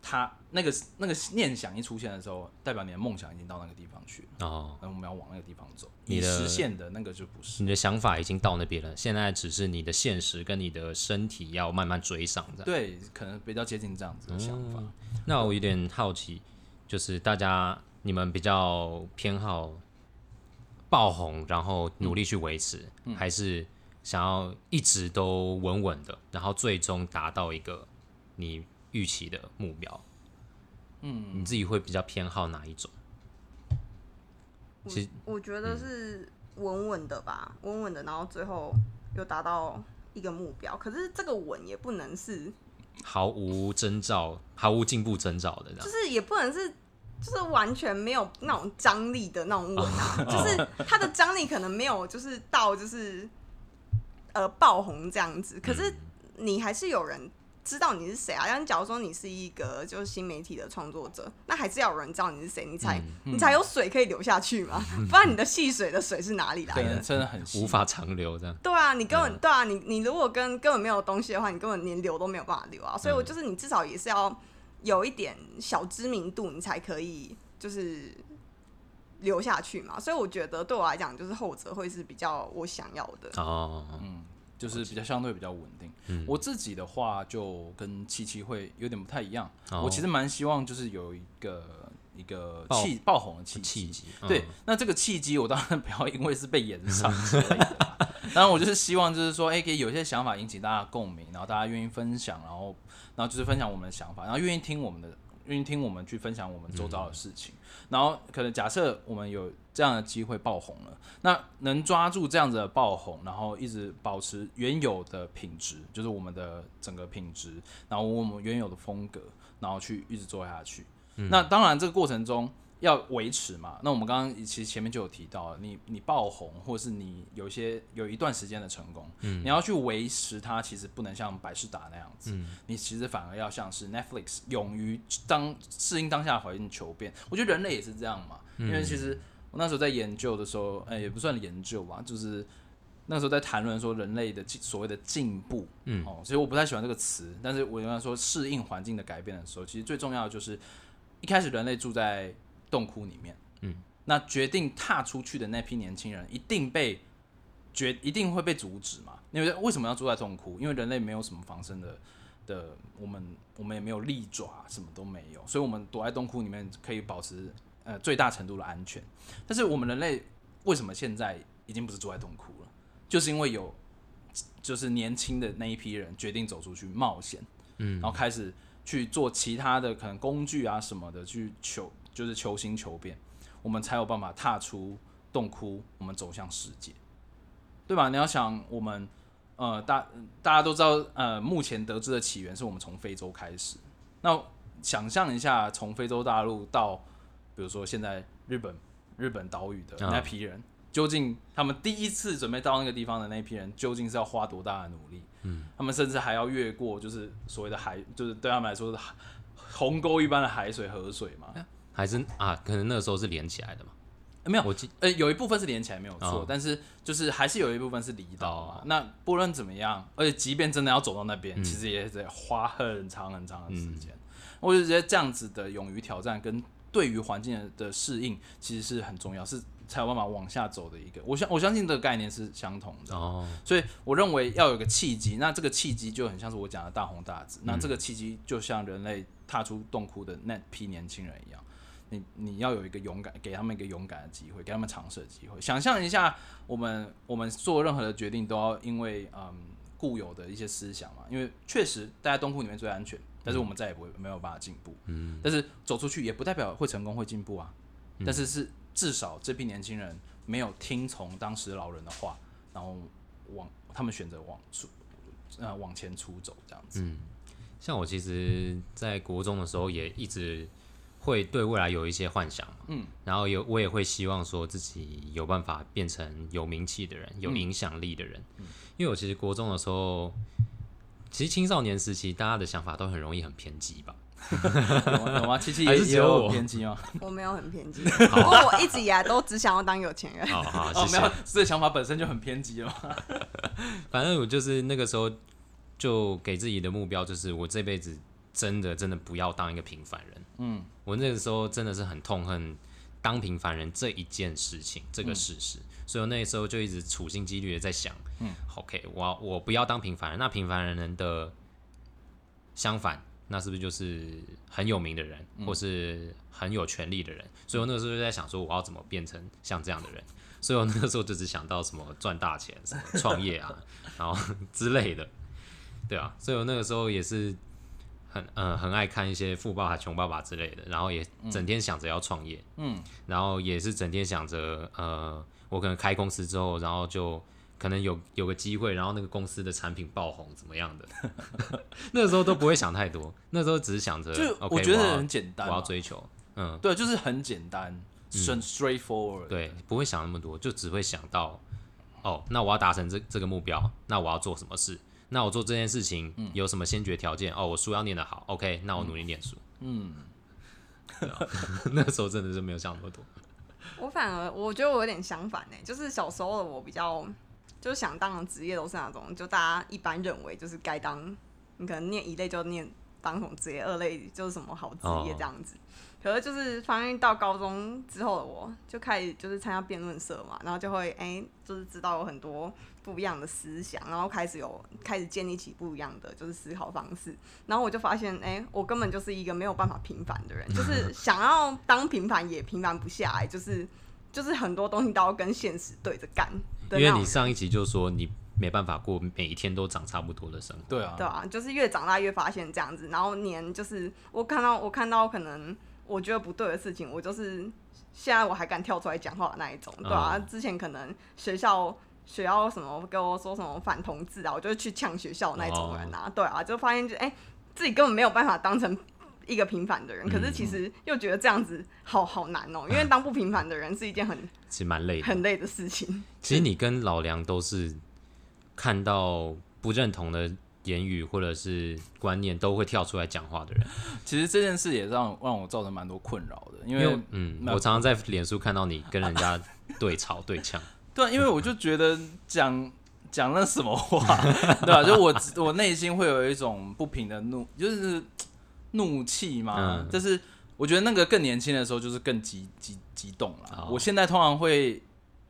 他那个那个念想一出现的时候，代表你的梦想已经到那个地方去了，哦，那我们要往那个地方走。你的实现的那个就不是。你的想法已经到那边了，现在只是你的现实跟你的身体要慢慢追上这样。对，可能比较接近这样子的想法。那我有点好奇，就是大家你们比较偏好爆红，然后努力去维持，还是想要一直都稳稳的，然后最终达到一个你预期的目标？嗯，你自己会比较偏好哪一种？其实我觉得是稳稳的吧，稳稳的，然后最后又达到一个目标。可是这个稳也不能是，毫无征兆、毫无进步征兆的就。是也不能是，就是完全没有那种张力的那种稳啊，就是它的张力可能没有，就是到就是呃爆红这样子。可是你还是有人知道你是谁啊。像假如说你是一个就是新媒体的创作者，那还是要有人知道你是谁，你才、你才有水可以流下去嘛，不然你的戏水的水是哪里来的？真的很无法长流这样。对啊，你根本、对啊，你你如果跟根本没有东西的话，你根本连流都没有办法流啊。所以我就是你至少也是要有一点小知名度，你才可以就是留下去嘛。所以我觉得对我来讲，就是后者会是比较我想要的。哦，就是比较相对比较稳定。我自己的话就跟七七会有点不太一样。哦我其实蛮希望就是有一个一个气爆红的契契机对嗯，那这个契机我当然不要因为是被延上之类的啦。当然我就是希望就是说，哎、可以有一些想法引起大家共鸣，然后大家愿意分享，然后然后就是分享我们的想法，然后愿意听我们的。愿意听我们去分享我们周遭的事情，然后可能假设我们有这样的机会爆红了，那能抓住这样子的爆红，然后一直保持原有的品质，就是我们的整个品质，然后我们原有的风格，然后去一直做下去。那当然这个过程中要维持嘛。那我们刚刚其实前面就有提到，你你爆红，或是你有一些有一段时间的成功，你要去维持它，其实不能像百事达那样子，你其实反而要像是 Netflix 勇于当适应当下的环境求变。我觉得人类也是这样嘛，因为其实我那时候在研究的时候，哎、也不算研究吧，就是。那时候在谈论说人类的进所谓的进步，嗯，哦，所以我不太喜欢这个词，但是我应该说适应环境的改变的时候，其实最重要的就是一开始人类住在洞窟里面，嗯，那决定踏出去的那批年轻人一定被决一定会被阻止嘛？因为为什么要住在洞窟？因为人类没有什么防身的的，我们我们也没有利爪，什么都没有，所以我们躲在洞窟里面可以保持呃最大程度的安全。但是我们人类为什么现在已经不是住在洞窟了？就是因为有就是年轻的那一批人决定走出去冒险，嗯，然后开始去做其他的可能工具啊什么的去求，就是求新求变，我们才有办法踏出洞窟，我们走向世界，对吧？你要想我们呃大大家都知道，呃，目前得知的起源是我们从非洲开始，那想象一下，从非洲大陆到比如说现在日本日本岛屿的啊那批人。究竟他们第一次准备到那个地方的那批人，究竟是要花多大的努力？嗯，他们甚至还要越过，就是所谓的海，就是对他们来说是海鸿沟一般的海水河水嘛。还是啊，可能那个时候是连起来的嘛。没有，我记呃，有一部分是连起来没有错，哦但是就是还是有一部分是离岛嘛。哦那不论怎么样，而且即便真的要走到那边，嗯其实也得花很长很长的时间。我就觉得这样子的勇于挑战跟对于环境的适应，其实是很重要，是才有办法往下走的一个。我相我相信这个概念是相同的。哦，所以我认为要有个契机，那这个契机就很像是我讲的大红大紫，那这个契机就像人类踏出洞窟的那批年轻人一样，你你要有一个勇敢，给他们一个勇敢的机会，给他们尝试的机会。想象一下，我们我们做任何的决定都要因为嗯固有的一些思想嘛，因为确实待在东库里面最安全，但是我们再也不会没有办法进步，嗯，但是走出去也不代表会成功会进步啊，但是是至少这批年轻人没有听从当时老人的话，然后往他们选择往出呃往前出走这样子。嗯。像我其实，在国中的时候也一直会对未来有一些幻想，嗯，然后有我也会希望说自己有办法变成有名气的人，有影响力的人，因为我其实国中的时候，其实青少年时期大家的想法都很容易很偏激吧，有有吗？七七也是只有我偏激吗？我没有很偏激，不过我一直以来都只想要当有钱人。好好哦，谢谢没有，，这个想法本身就很偏激了。反正我就是那个时候就给自己的目标就是我这辈子真的真的不要当一个平凡人。嗯，我那个时候真的是很痛恨当平凡人这一件事情，这个事实，所以我那时候就一直处心积虑的在想，嗯，OK，我要我不要当平凡人，那平凡人的相反那是不是就是很有名的人，或是很有权力的人？所以我那个时候就在想说，我要怎么变成像这样的人？所以我那个时候就只想到什么赚大钱、什么创业啊，然后之类的，对啊。所以我那个时候也是很呃很爱看一些《富爸爸穷爸爸》之类的，然后也整天想着要创业，嗯，然后也是整天想着呃，我可能开公司之后，然后就可能有有个机会，然后那个公司的产品爆红怎么样的，那时候都不会想太多，那时候只是想着，就 OK，我觉得很简单嘛，我要追求，嗯，对，就是很简单，很 straightforward。对，不会想那么多，就只会想到，哦，那我要达成这这个目标，那我要做什么事？那我做这件事情有什么先决条件？哦，我书要念得好，OK，那我努力念书。嗯，那个时候真的是没有想那么多。我反而我觉得我有点相反呢、就是小时候的我比较，就是想当的职业都是那种，就大家一般认为就是该当，你可能念一类就念当什么职业，二类就是什么好职业哦这样子。可是就是发现到高中之后的我，就开始就是参加辩论社嘛，然后就会哎、就是知道有很多不一样的思想，然后开始有开始建立起不一样的就是思考方式，然后我就发现哎、我根本就是一个没有办法平凡的人，就是 想要当平凡也平凡不下来，就是就是很多东西都要跟现实对着干。因为你上一集就说你没办法过每一天都长差不多的生活。对啊，对啊，就是越长大越发现这样子，然后年就是我看到我看到可能我觉得不对的事情，我就是现在我还敢跳出来讲话的那一种，对啊，嗯。之前可能学校学校什么跟我说什么反同志啊，我就会去呛学校那种人啊，对啊，就发现就哎、自己根本没有办法当成。一个平凡的人，可是其实又觉得这样子好好难哦、因为当不平凡的人是一件很 其实蛮累的。很累的事情。其实你跟老梁都是看到不认同的言语或者是观念，都会跳出来讲话的人。其实这件事也让让我造成蛮多困扰的，因为嗯，我常常在脸书看到你跟人家对吵对呛。对啊，因为我就觉得讲讲了什么话，对吧、就我我内心会有一种不平的怒，就是怒气嘛。嗯就是我觉得那个更年轻的时候，就是更激激激动了。哦我现在通常会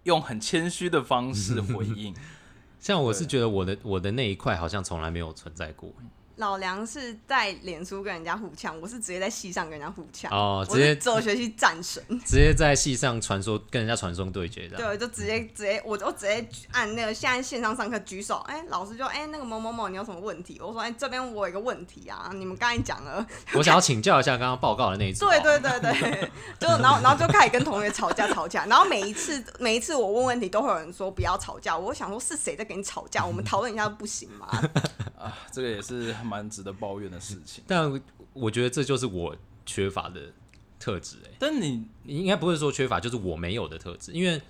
用很谦虚的方式回应。像我是觉得我的我的那一块好像从来没有存在过。老梁是在脸书跟人家互呛，我是直接在戏上跟人家互呛。哦，直接哲学系战神，直接在戏上传说跟人家传送对决的。对，就直接直接，我就直接按那个现在线上上课举手，哎、老师就哎、那个某某某你有什么问题？我说哎、这边我有一个问题啊，你们刚才讲了，我想要请教一下刚刚报告的那一组。对对对对，就然后然后就开始跟同学吵架吵架，然后每一次每一次我问问题都会有人说不要吵架，我想说是谁在跟你吵架？我们讨论一下不行吗？啊，这个也是蛮值得抱怨的事情。但我觉得这就是我缺乏的特质哎。但你你应该不会说缺乏，就是我没有的特质。因为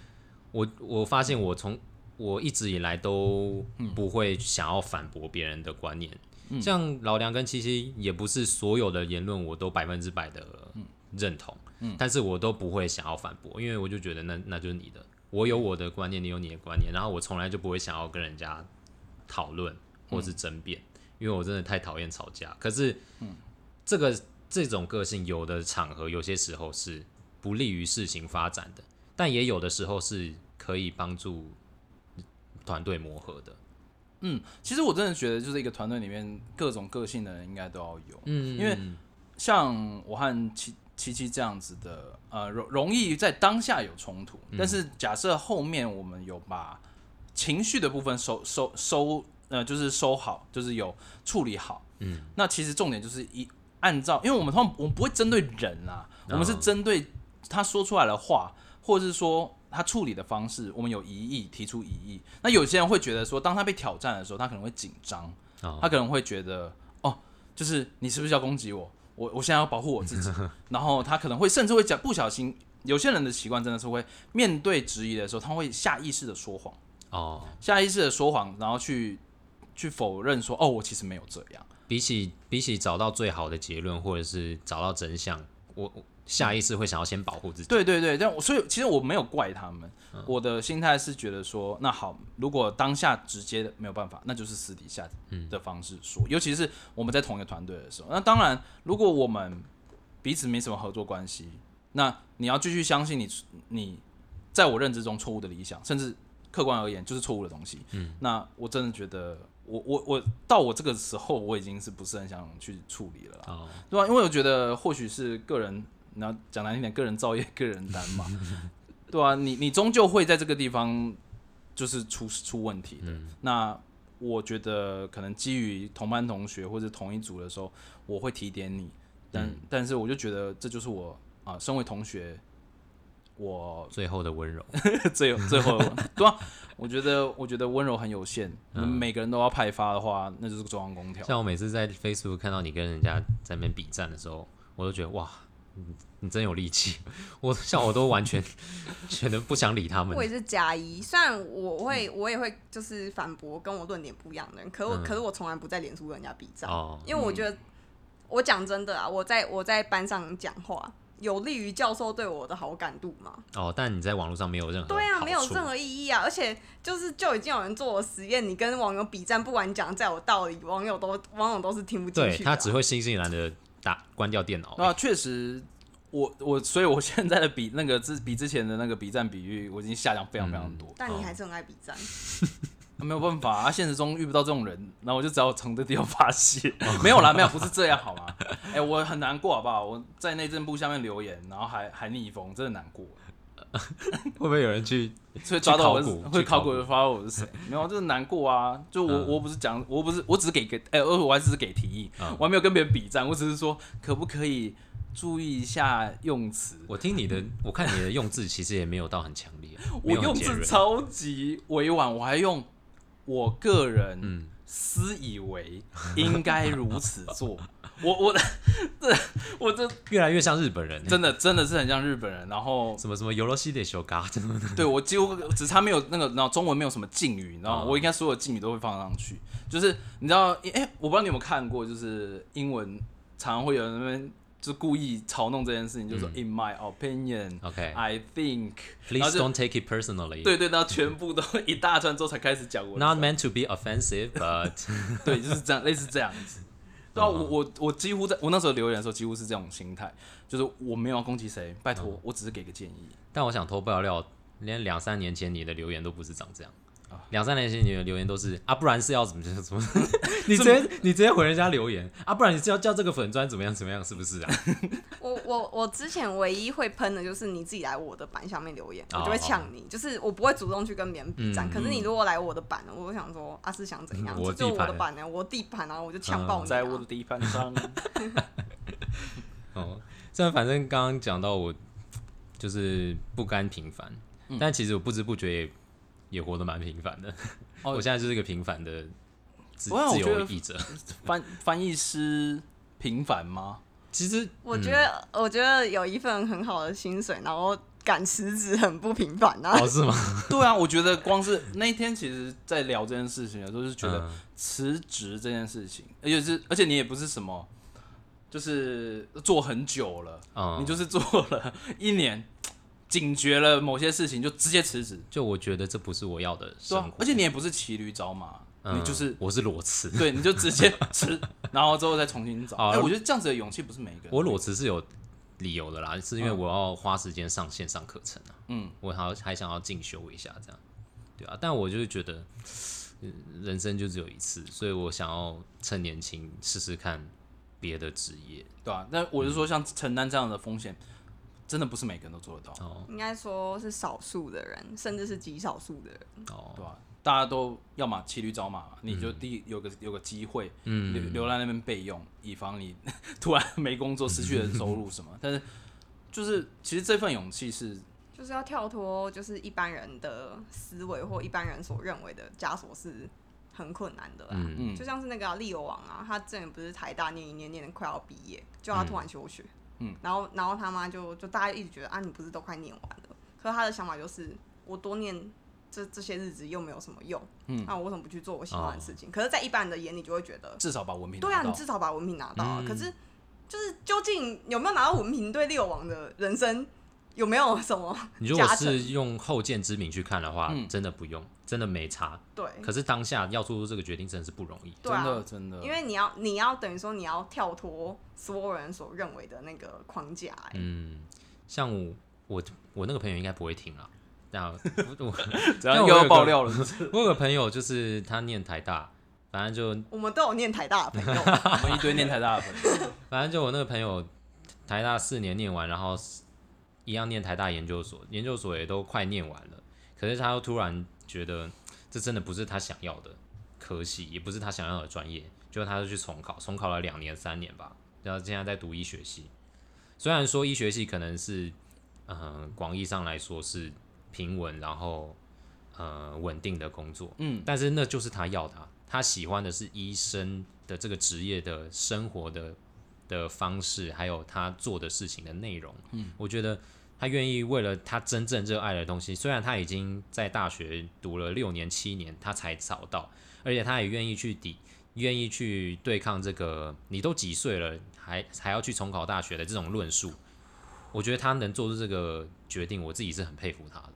我我发现我从我一直以来都不会想要反驳别人的观念，像老梁跟七七也不是所有的言论我都百分之百的认同，但是我都不会想要反驳，因为我就觉得那那就是你的，我有我的观念，你有你的观念，然后我从来就不会想要跟人家讨论或是争辩，因为我真的太讨厌吵架。可是，这个这种个性，有的场合有些时候是不利于事情发展的，但也有的时候是可以帮助团队磨合的。嗯，其实我真的觉得，就是一个团队里面各种个性的人应该都要有。嗯因为像我和七七七这样子的，呃，容容易在当下有冲突，但是假设后面我们有把情绪的部分收收收，呃，就是收好，就是有处理好，嗯，那其实重点就是一按照，因为我们通常我们不会针对人啊，我们是嗯。针对他说出来的话，或者是说他处理的方式，我们有疑义提出疑义。那有些人会觉得说，当他被挑战的时候，他可能会紧张，哦他可能会觉得哦，就是你是不是要攻击我？我我现在要保护我自己，然后他可能会甚至会讲不小心，有些人的习惯真的是会面对质疑的时候，他会下意识的说谎，哦，下意识的说谎，然后去去否认说哦，我其实没有这样。比起比起找到最好的结论，或者是找到真相，我我下意识会想要先保护自己。对对对，但我所以其实我没有怪他们，我的心态是觉得说，那好，如果当下直接的没有办法，那就是私底下的方式说，尤其是我们在同一个团队的时候。那当然，如果我们彼此没什么合作关系，那你要继续相信你你在我认知中错误的理想，甚至客观而言就是错误的东西。嗯，那我真的觉得我我我到我这个时候，我已经是不是很想去处理了对吧、因为我觉得或许是个人，然后讲难听点，个人造业，个人担嘛，对啊，你你终究会在这个地方就是出出问题的。嗯。那我觉得可能基于同班同学或者同一组的时候，我会提点你，但、嗯。但是我就觉得这就是我啊、身为同学，我最后的温柔，最 最后对啊，我觉得我觉得温柔很有限，嗯每个人都要派发的话，那就是中央空调。像我每次在 Facebook 看到你跟人家在那边比战的时候，我都觉得哇，你你真有力气。我 像我都完全觉得不想理他们我。也是加一，虽然我会我也会就是反驳跟我论点不一样的人，可我、嗯可是我从来不在脸书跟人家比战，哦，因为我觉得我讲真的啊，我在我在班上讲话有利于教授对我的好感度嘛。哦，但你在网络上没有任何对啊，没有任何意义啊！而且就是就已经有人做了实验，你跟网友比战，不管你讲的再有道理，网友都网友都是听不进去啊、对他只会悻悻然的打关掉电脑。那确实，我我所以，我现在的比那个之比之前的那个比战比喻，我已经下降非常非常多。但你还是很爱比战。啊没有办法啊，现实中遇不到这种人，然后我就只好从这地方发泄。没有啦，没有，不是这样好吗？哎、我很难过好不好？我在内政部下面留言，然后还还逆风，真的难过。会不会有人去？会抓到我是考古会考古古就发到我是谁？没有，就是难过啊。就我、嗯我不是讲，我不是我只是给个哎、我还只是给提议，嗯我还没有跟别人比战，我只是说可不可以注意一下用词。我听你的，我看你的用字其实也没有到很强烈，我用。字超级委婉，我还用我个人嗯，私以为应该如此做。我我的这我这 越来越像日本人，真的真的是很像日本人，然后什么什么游罗西的修嘎，真 的对我几乎只差没有那个，然后中文没有什么敬语，你知道吗？哦我应该所有敬语都会放上去。就是你知道，哎、我不知道你有没有看过，就是英文常常会有人那边就故意嘲弄这件事情，就说、嗯 In my opinion, OK。I think。Please don't take it personally. 对对，然后全部都一大串之后才开始讲我 Not meant to be offensive, but 对，就是这样，类似这样子。对啊，嗯我我我几乎在我那时候留言的时候，几乎是这种心态，就是我没有要攻击谁，拜托，我只是给个建议。但我想偷爆料，连两三年前你的留言都不是长这样啊。两三年前你的留言都是啊，不然是要怎么怎么怎么？你直接你直接回人家留言啊，不然你是要叫这个粉砖怎么样怎么样，是不是啊？我我我之前唯一会喷的就是你自己来我的版下面留言，哦我就会呛你，就是我不会主动去跟别人比战。嗯可是你如果来我的版，我就想说啊是想怎样？我就是地盘我的版呢，我地盘啊，我就呛嗯爆你、啊在我的地盘上，哦，这样反正刚刚讲到我就是不甘平凡，嗯但其实我不知不觉也也活得蛮平凡的。哦我现在就是一个平凡的自由译者。翻翻译师平凡吗？其实我觉得、我觉得有一份很好的薪水，然后敢辞职很不平凡啊。哦是吗？对啊，我觉得光是那一天，其实在聊这件事情的时候，就是觉得嗯辞职这件事情，而且是而且你也不是什么，就是做很久了，嗯，你就是做了一年，警觉了某些事情，就直接辞职。就我觉得这不是我要的对生活，，啊而且你也不是骑驴找马，嗯你就是我是裸辞。对，你就直接辞，然后之后再重新找。我觉得这样子的勇气不是每一个人。我裸辞是有理由的啦，是因为嗯我要花时间上线上课程啊，嗯，我还要还想要进修一下这样，对啊，但我就是觉得，呃人生就只有一次，所以我想要趁年轻试试看别的职业对啊，但我是说，像承担这样的风险，真的不是每个人都做得到，哦。应该说是少数的人，甚至是极少数的人。哦。对吧、大家都要么骑驴找马，你就第一有个有个机会，留嗯。留在那边备用，以防你 突然没工作、失去了收入什么。但是，就是其实这份勇气是，就是要跳脱，就是一般人的思维或一般人所认为的枷锁是很困难的啦。嗯。嗯。就像是那个啊利友王啊，他之前不是台大念一念，念的快要毕业，就他突然休学，嗯然后然后他妈就就大家一直觉得啊，你不是都快念完了？可是他的想法就是，我多念这这些日子又没有什么用，嗯那我为什么不去做我喜欢的事情？可是，在一般人的眼里就会觉得，至少把文凭对啊，你至少把文凭拿到啊。嗯可是，就是究竟有没有拿到文凭，对六王的人生有没有什么你 如果是用后见之明去看的话，嗯。真的不用，真的没差。对？可是当下要做出这个决定真的是不容易。对啊。真的真的，因为你要你要等于说你要跳脱所有人所认为的那个框架、欸，嗯，像我我我那个朋友应该不会听了。那 我我只要爆料了，是不是我有个朋友，就是他念台大，反正就我们都有念台大的朋友，我们一堆念台大的朋友，反正就我那个朋友，台大四年念完，然后一样念台大研究所，研究所也都快念完了，可是他又突然觉得这真的不是他想要的科系，也不是他想要的专业，就他就去重考，重考了两年三年吧，然后现在在读医学系。虽然说医学系可能是，呃，广义上来说是平稳，然后呃稳定的工作，嗯，但是那就是他要的啊、他喜欢的是医生的这个职业的生活的的方式，还有他做的事情的内容。嗯，我觉得他愿意为了他真正热爱的东西，虽然他已经在大学读了六年七年，他才找到，而且他也愿意去抵，愿意去对抗这个你都几岁了，还还要去重考大学的这种论述。我觉得他能做出这个决定，我自己是很佩服他的。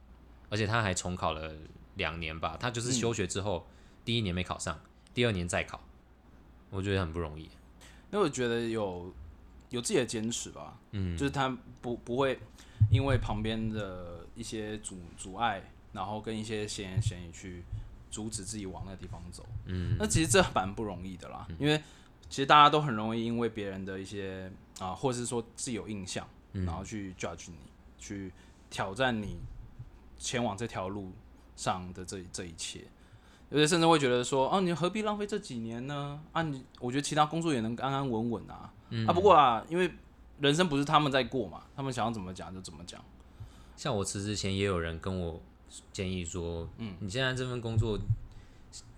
而且他还重考了两年吧，他就是休学之后、第一年没考上，第二年再考，我觉得很不容易。因为我觉得有有自己的坚持吧，嗯，就是他不不会因为旁边的一些阻阻碍，然后跟一些闲言闲语去阻止自己往那个地方走。嗯，那其实这蛮不容易的啦，因为其实大家都很容易因为别人的一些啊，或者是说自己有印象，嗯。然后去 judge 你，去挑战你前往这条路上的这这一切。有些甚至会觉得说，哦，你何必浪费这几年呢？啊，你我觉得其他工作也能安安稳稳啊。嗯啊，不过啊，因为人生不是他们在过嘛，他们想要怎么讲就怎么讲。像我辞职前也有人跟我建议说，嗯，你现在这份工作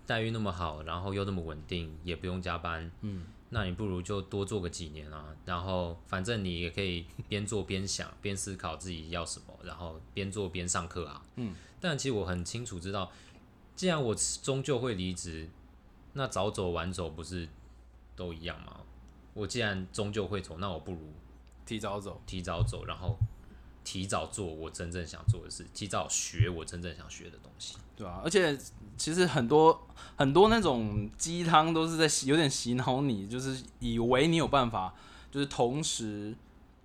待遇那么好，然后又那么稳定，也不用加班，嗯，那你不如就多做个几年啊，然后反正你也可以边做边想，边思考自己要什么，然后边做边上课啊，嗯，但其实我很清楚知道，既然我终究会离职，那早走晚走不是都一样吗？我既然终究会走，那我不如提早走，提早走，然后提早做我真正想做的事，提早学我真正想学的东西。对啊，而且其实很多很多那种鸡汤都是在有点洗脑你，就是以为你有办法，就是同时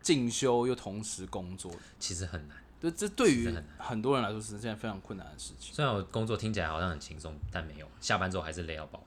进修又同时工作。其实很难，对，这对于很很多人来说是件非常困难的事情。虽然我工作听起来好像很轻松，但没有，下班之后还是累到爆。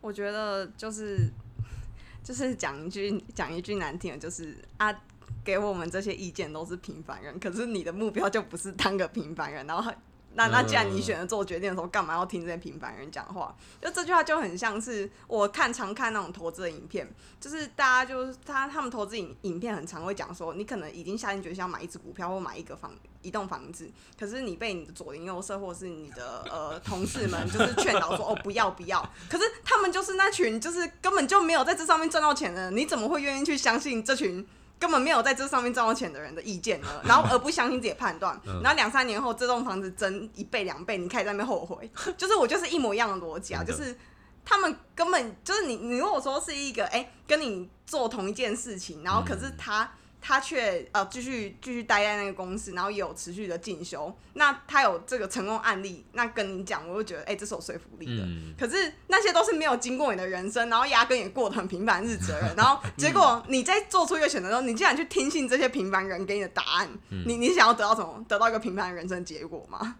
我觉得就是 就是讲一句讲一句难听的，就是啊，给我们这些意见都是平凡人，可是你的目标就不是当个平凡人，然后那那既然你选择做决定的时候，干嘛要听这些平凡人讲话？就这句话就很像是我看常看那种投资的影片，就是大家就是他他们投资影影片很常会讲说，你可能已经下定决心要买一只股票或买一个房一栋房子，可是你被你的左邻右舍或是你的呃同事们就是劝导说哦不要不要，可是他们就是那群就是根本就没有在这上面赚到钱的人，你怎么会愿意去相信这群？根本没有在这上面赚到钱的人的意见呢，然后而不相信自己的判断，然后两三年后这栋房子增一倍两倍，你开始在那边后悔，就是我就是一模一样的逻辑啊，就是他们根本就是你，你如果说是一个哎、跟你做同一件事情，然后可是他。他却呃继续继续待在那个公司，然后也有持续的进修。那他有这个成功案例，那跟你讲，我就觉得哎、这是有说服力的。嗯，可是那些都是没有经过你的人生，然后压根也过得很平凡日子的人，然后结果你在做出一个选择的时候，你竟然去听信这些平凡人给你的答案，你你想要得到什么？得到一个平凡人生结果吗？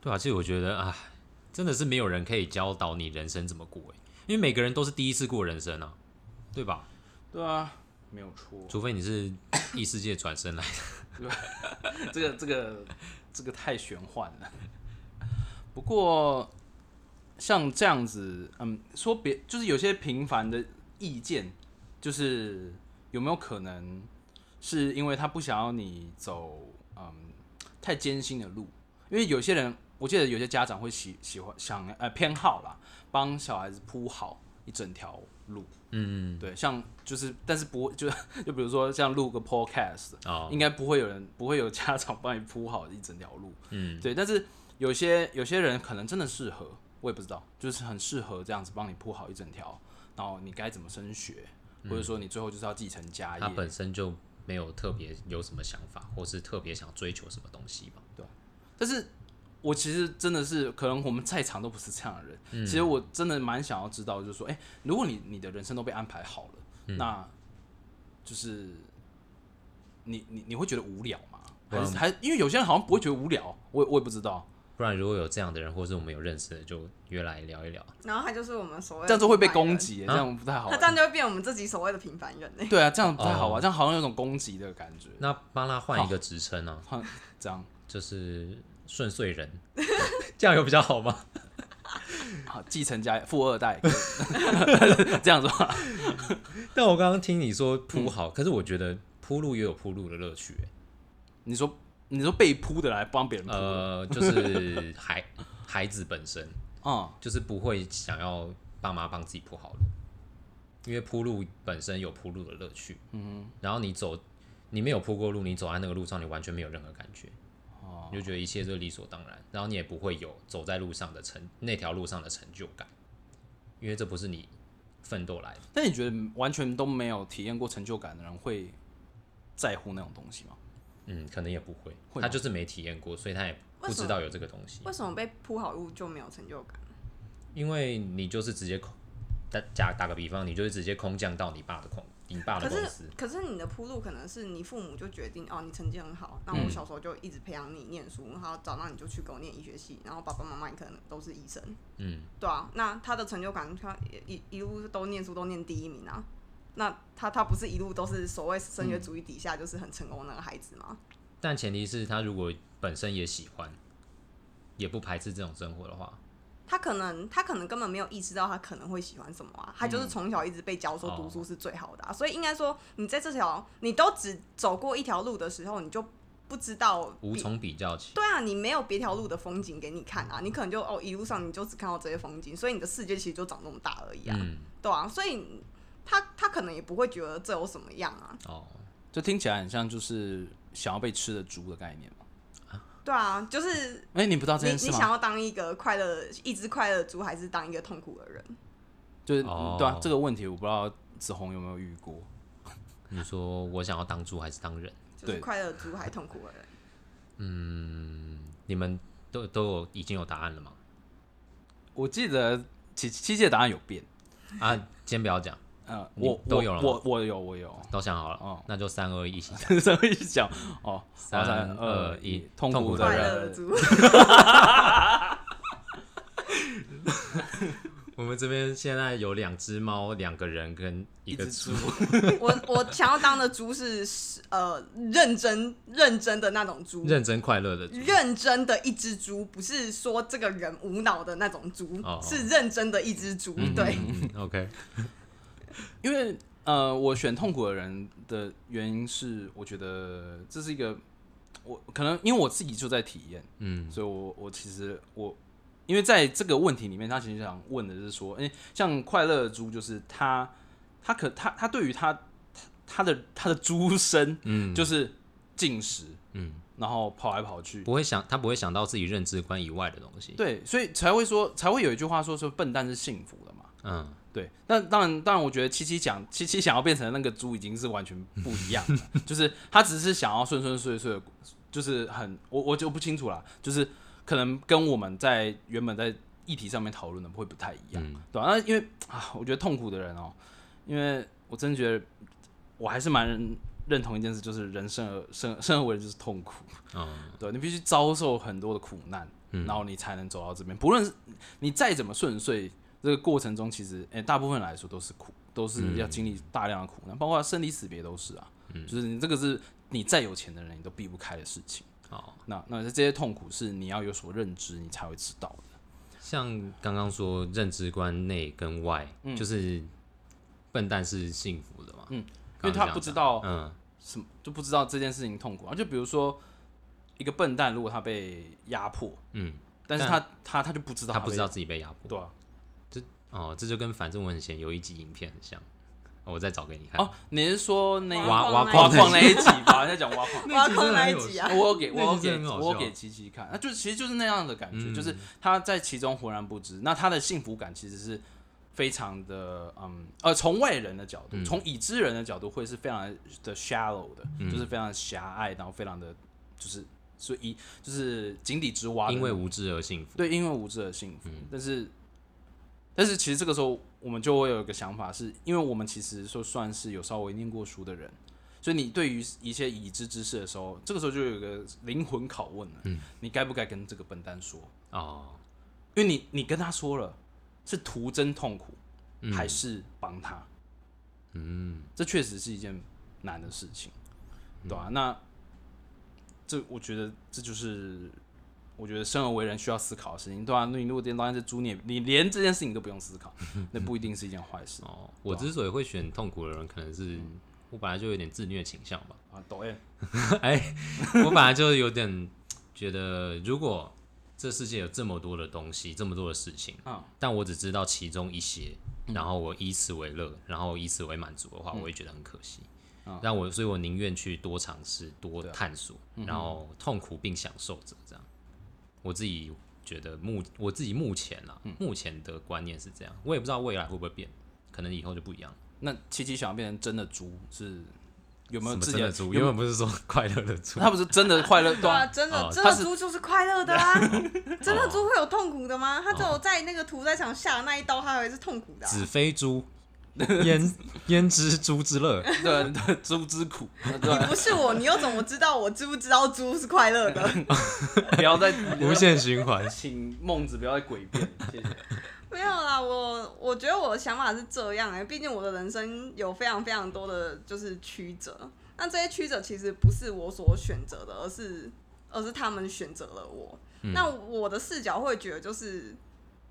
对啊，其实我觉得啊，真的是没有人可以教导你人生怎么过哎，因为每个人都是第一次过人生啊，对吧？对啊，没有错。除非你是异世界转身来的。这个这个这个太玄幻了。不过像这样子，嗯，说别就是有些平凡的意见，就是有没有可能是因为他不想要你走嗯太艰辛的路？因为有些人，我记得有些家长会喜喜欢想呃偏好啦，帮小孩子铺好一整条路。嗯，对，像就是，但是不会就就比如说像录个 podcast，哦，应该不会有人不会有家长帮你铺好一整条路，嗯，对。但是有些有些人可能真的适合，我也不知道，就是很适合这样子帮你铺好一整条，然后你该怎么升学，或者说你最后就是要继承家业他业，本身就没有特别有什么想法，或是特别想追求什么东西吧。但是我其实真的是，可能我们在场都不是这样的人。嗯其实我真的蛮想要知道，就是说，哎、如果你你的人生都被安排好了，嗯那就是你你你会觉得无聊吗？还嗯是还因为有些人好像不会觉得无聊，我我也不知道。不然如果有这样的人，或是我们有认识的，就约来聊一聊。然后他就是我们所谓这样子会被攻，击耶，这样不太好他。这样就会变我们自己所谓的平凡人呢。对啊，这样不太好哦啊，这样好像有种攻击的感觉。那帮他换一个职称呢，换这样就是顺遂人，这样有比较好吗？好，继承家富二代，这样子吧。但我刚刚听你说铺好，可是我觉得铺路也有铺路的乐趣、欸。你说你说被铺的来帮别人铺，呃，就是孩孩子本身嗯，就是不会想要爸妈帮自己铺好路，因为铺路本身有铺路的乐趣。嗯然后你走，你没有铺过路，你走在那个路上，你完全没有任何感觉。哦你就觉得一切都理所当然，然后你也不会有走在路上的成那条路上的成就感，因为这不是你奋斗来的。但你觉得完全都没有体验过成就感的人会在乎那种东西吗？嗯，可能也不会，会他就是没体验过，所以他也不知道有这个东西。为什么被铺好路就没有成就感？因为你就是直接空，打打打个比方，你就是直接空降到你爸的空，可是。可是你的铺路可能是你父母就决定哦，你成绩很好，那我小时候就一直培养你念书，然后长大你就去给我念医学系，然后爸爸妈妈你可能都是医生，嗯，对啊，那他的成就感，他一一一路都念书都念第一名啊，那他他不是一路都是所谓升学主义底下就是很成功的那个孩子吗？但前提是他如果本身也喜欢，也不排斥这种生活的话，他可能他可能根本没有意识到他可能会喜欢什么啊，他嗯就是从小一直被教说哦读书是最好的、啊，所以应该说你在这条你都只走过一条路的时候，你就不知道无从比较起。对啊，你没有别条路的风景给你看啊，你可能就哦一路上你就只看到这些风景，所以你的世界其实就长这么大而已啊，嗯，对啊，所以他他可能也不会觉得这有什么样啊，哦，就听起来很像就是想要被吃的猪的概念嘛。对啊，就是哎、你不知道这你件事吗？你想要当一个快乐一只快乐猪，还是当一个痛苦的人？就是、哦对啊，这个问题我不知道子红有没有遇过。你说我想要当猪还是当人？对就是快乐猪还痛苦的人？嗯，你们都都有已经有答案了吗？我记得七七届答案有变，啊，先不要讲，呃，我都有了我我有我有，都想好了，哦那就三二一起讲。所以讲哦，三二二一痛痛苦的人，我们这边现在有两只猫，两个人跟一个猪猪。我我想要当的猪是呃认真认真的那种猪，认真快乐的猪。认真的一只猪，不是说这个人无脑的那种猪，哦是认真的一只猪。对，嗯，OK，因为呃，我选痛苦的人的原因是，我觉得这是一个我可能因为我自己就在体验，嗯所以我我其实我因为在这个问题里面，他其实想问的是说，哎、像快乐的猪，就是他他可他他对于他他他的他的猪身嗯，就是进食，嗯，然后跑来跑去，不会想他不会想到自己认知观以外的东西。对，所以才会说才会有一句话说说笨蛋是幸福的嘛。嗯，对，那当然，当然，我觉得七七想七七想要变成那个猪，已经是完全不一样了，就是他只是想要顺顺遂遂的，就是很我我就不清楚啦，就是可能跟我们在原本在议题上面讨论的会不太一样，嗯对吧、那因为啊，我觉得痛苦的人哦、因为我真的觉得我还是蛮认同一件事，就是人生而生生而为人就是痛苦，嗯，对你必须遭受很多的苦难，嗯然后你才能走到这边。不论是你再怎么顺遂，这个过程中其实，诶、大部分来说都是苦，都是要经历大量的苦难，包括生离死别都是啊。就是你这个是你再有钱的人，你都避不开的事情。哦，那那这些痛苦是你要有所认知，你才会知道的。像刚刚说认知观内跟外，就是笨蛋是幸福的嘛，嗯因为他不知道嗯什么，就不知道这件事情痛苦啊。就比如说一个笨蛋，如果他被压迫，嗯，但是但他他他就不知道被他不知道自己被压迫，对啊。哦，这就跟反正我很闲有一集影片很像，哦我再找给你看。哦，你是说那个挖挖挖矿矿那一集吧？在讲挖矿。挖矿那一集啊，我有给我有给那集真的很好笑我有给琪琪看，那就其实就是那样的感觉，嗯就是他在其中浑然不知。那他的幸福感其实是非常的，嗯，呃，从外人的角度，嗯从已知人的角度，会是非常的 shallow 的，嗯就是非常狭隘，然后非常的就是所以就是井底之蛙的那种，因为无知而幸福。对，因为无知而幸福。嗯但是，但是其实这个时候我们就会有一个想法是，因为我们其实说算是有稍微念过书的人，所以你对于一些已知知识的时候，这个时候就有一个灵魂拷问了，嗯你该不该跟这个笨蛋说？哦，因为你你跟他说了，是徒增痛苦，嗯还是帮他？嗯这确实是一件难的事情，对吧、那这我觉得这就是我觉得生而为人需要思考的事情，对吧、那你如果今天当然是猪，你也你连这件事情都不用思考，那不一定是一件坏事哦，我之所以会选痛苦的人，可能是我本来就有点自虐倾向吧。啊。抖 M，哎，我本来就有点觉得，如果这世界有这么多的东西，这么多的事情，啊但我只知道其中一些，然后我以此为乐，然后以此为满足的话，我会觉得很可惜。嗯让我，所以我宁愿去多尝试、多探索，然后痛苦并享受着这样。我自己觉得目我自己目前啊，嗯目前的观念是这样，我也不知道未来会不会变，可能以后就不一样。那七七想要变成真的猪是有没有自己的真的猪？原本不是说 快乐的猪，他不是真的快乐对对啊，啊？真的哦真的猪就是快乐的啊！真的猪会有痛苦的吗？他只有在那个屠宰场下的那一刀，他还是痛苦的啊。子非猪，焉焉知猪之乐？对对，猪之苦，你不是我，你又怎么知道我知不知道猪是快乐的？不要再 无限循环。请孟子不要再诡辩，谢谢。没有啦，我我觉得我的想法是这样哎、毕竟我的人生有非常非常多的就是曲折，那这些曲折其实不是我所选择的，而是而是他们选择了我。那我的视角会觉得就是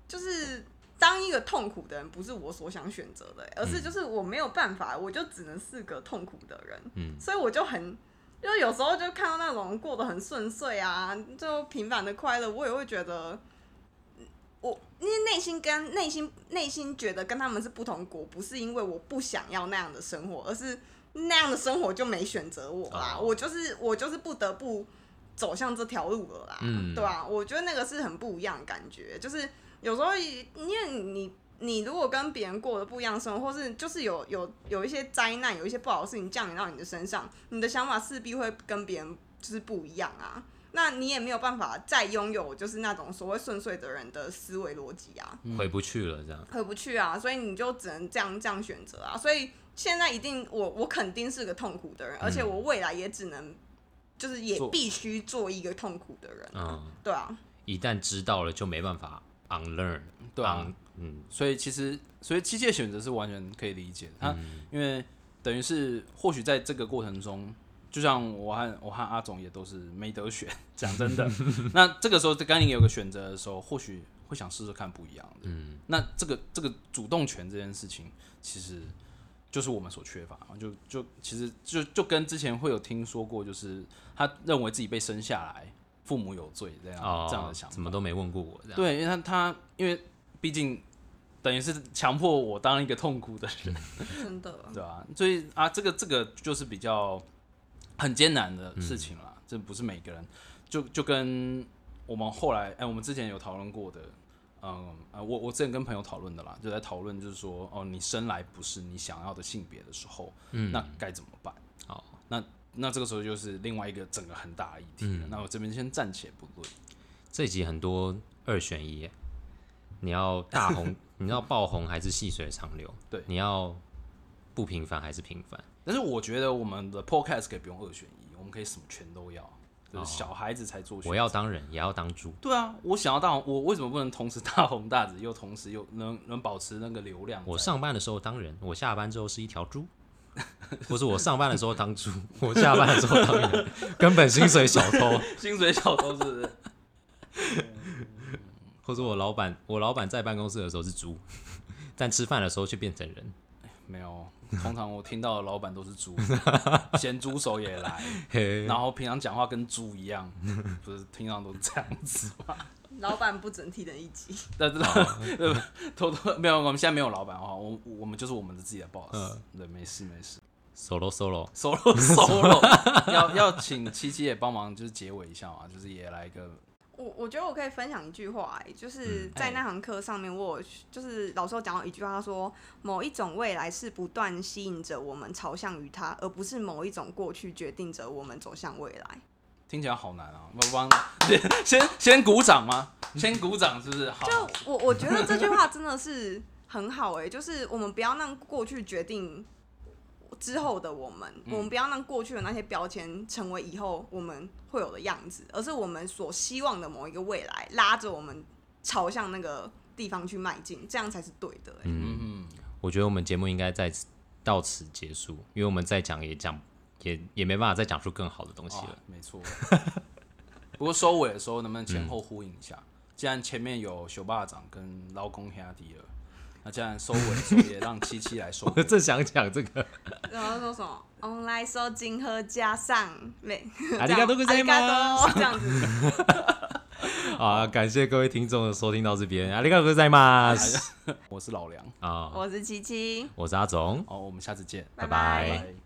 就是当一个痛苦的人，不是我所想选择的、欸而是就是我没有办法，我就只能是个痛苦的人。嗯所以我就很。就是有时候就看到那种过得很顺遂啊，就平凡的快乐，我也会觉得，我因为内心跟内心内心觉得跟他们是不同国，不是因为我不想要那样的生活，而是那样的生活就没选择我啦，哦我就是我就是不得不走向这条路了啦，嗯对吧、我觉得那个是很不一样的感觉，就是有时候因为你你如果跟别人过的不一样的生活，或是就是有有有一些灾难，有一些不好的事情降临到你的身上，你的想法势必会跟别人就是不一样啊。那你也没有办法再拥有就是那种所谓顺遂的人的思维逻辑啊，回不去了，这样。回不去啊，所以你就只能这样这样选择啊。所以现在一定我我肯定是个痛苦的人，而且我未来也只能就是也必须做一个痛苦的人，嗯，对啊，一旦知道了，就没办法 unlearn。对啊 un- 嗯，所以其实，所以七七的选择是完全可以理解的。他、因为等于是，或许在这个过程中，就像我和我和阿总也都是没得选。讲真的，那这个时候甘宁有个选择的时候，或许会想试试看不一样的。嗯，那这个这个主动权这件事情，其实就是我们所缺乏嘛。就就其实就就跟之前会有听说过，就是他认为自己被生下来，父母有罪这样、哦，这样的想法。怎么都没问过我这样。对，因为他他因为毕竟等于是强迫我当一个痛苦的人，真的。对吧、所以啊，这个这个就是比较很艰难的事情啦，这不是每个人就就跟我们后来哎、我们之前有讨论过的。嗯呃，我我之前跟朋友讨论的啦，就在讨论就是说，哦，你生来不是你想要的性别的时候，嗯，那该怎么办？哦，那那这个时候就是另外一个整个很大的议题了。那我这边先暂且不论。这一集很多二选一，你要大红，你要爆红还是细水长流？对你要不平凡还是平凡？但是我觉得我们的 podcast 可以不用二选一，我们可以什么全都要，就是小孩子才做选择。我要当人，也要当猪。对啊，我想要大红，我为什么不能同时大红大紫，又同时又能能保持那个流量？我上班的时候当人，我下班之后是一条猪。不是我上班的时候当猪，我下班的时候当人，根本薪水小偷。薪水小偷是不是？或者我老板，我老板在办公室的时候是猪，但吃饭的时候却变成人。没有，通常我听到的老板都是猪，咸猪手也来，嘿，然后平常讲话跟猪一样，不是平常都是这样子吗？老板不整体的一集，但是偷偷没有，我们现在没有老板哈，我我们就是我们的自己的 boss，、嗯。对，没事没事。solo solo，solo。solo，要要请七七也帮忙，就是结尾一下嘛，就是也来一个我我觉得我可以分享一句话、欸，就是嗯在那堂课上面，我有就是老师有讲到一句话，他说某一种未来是不断吸引着我们朝向于它，而不是某一种过去决定着我们走向未来。听起来好难啊！我帮先先鼓掌吗？先鼓掌是不是？好，就我我觉得这句话真的是很好哎、就是我们不要让过去决定之后的我们，我们不要让过去的那些标签成为以后我们会有的样子，而是我们所希望的某一个未来，拉着我们朝向那个地方去迈进，这样才是对的、欸。嗯，嗯，我觉得我们节目应该在此到此结束，因为我们再讲也讲也也没办法再讲出更好的东西啊了。，没错。不过收尾的时候能不能前后呼应一下？既然前面有熊霸掌跟劳工兄弟了，那既然收尾的时候也让七七来收我尾。正想讲这个，然后说什么 “online 收金和加上美”，ありがとうございます这样子。好啊，感谢各位听众的收听到这边，ありがとうございます。我是老梁，啊，我是七七。我是阿总，好，我们下次见，拜拜拜拜。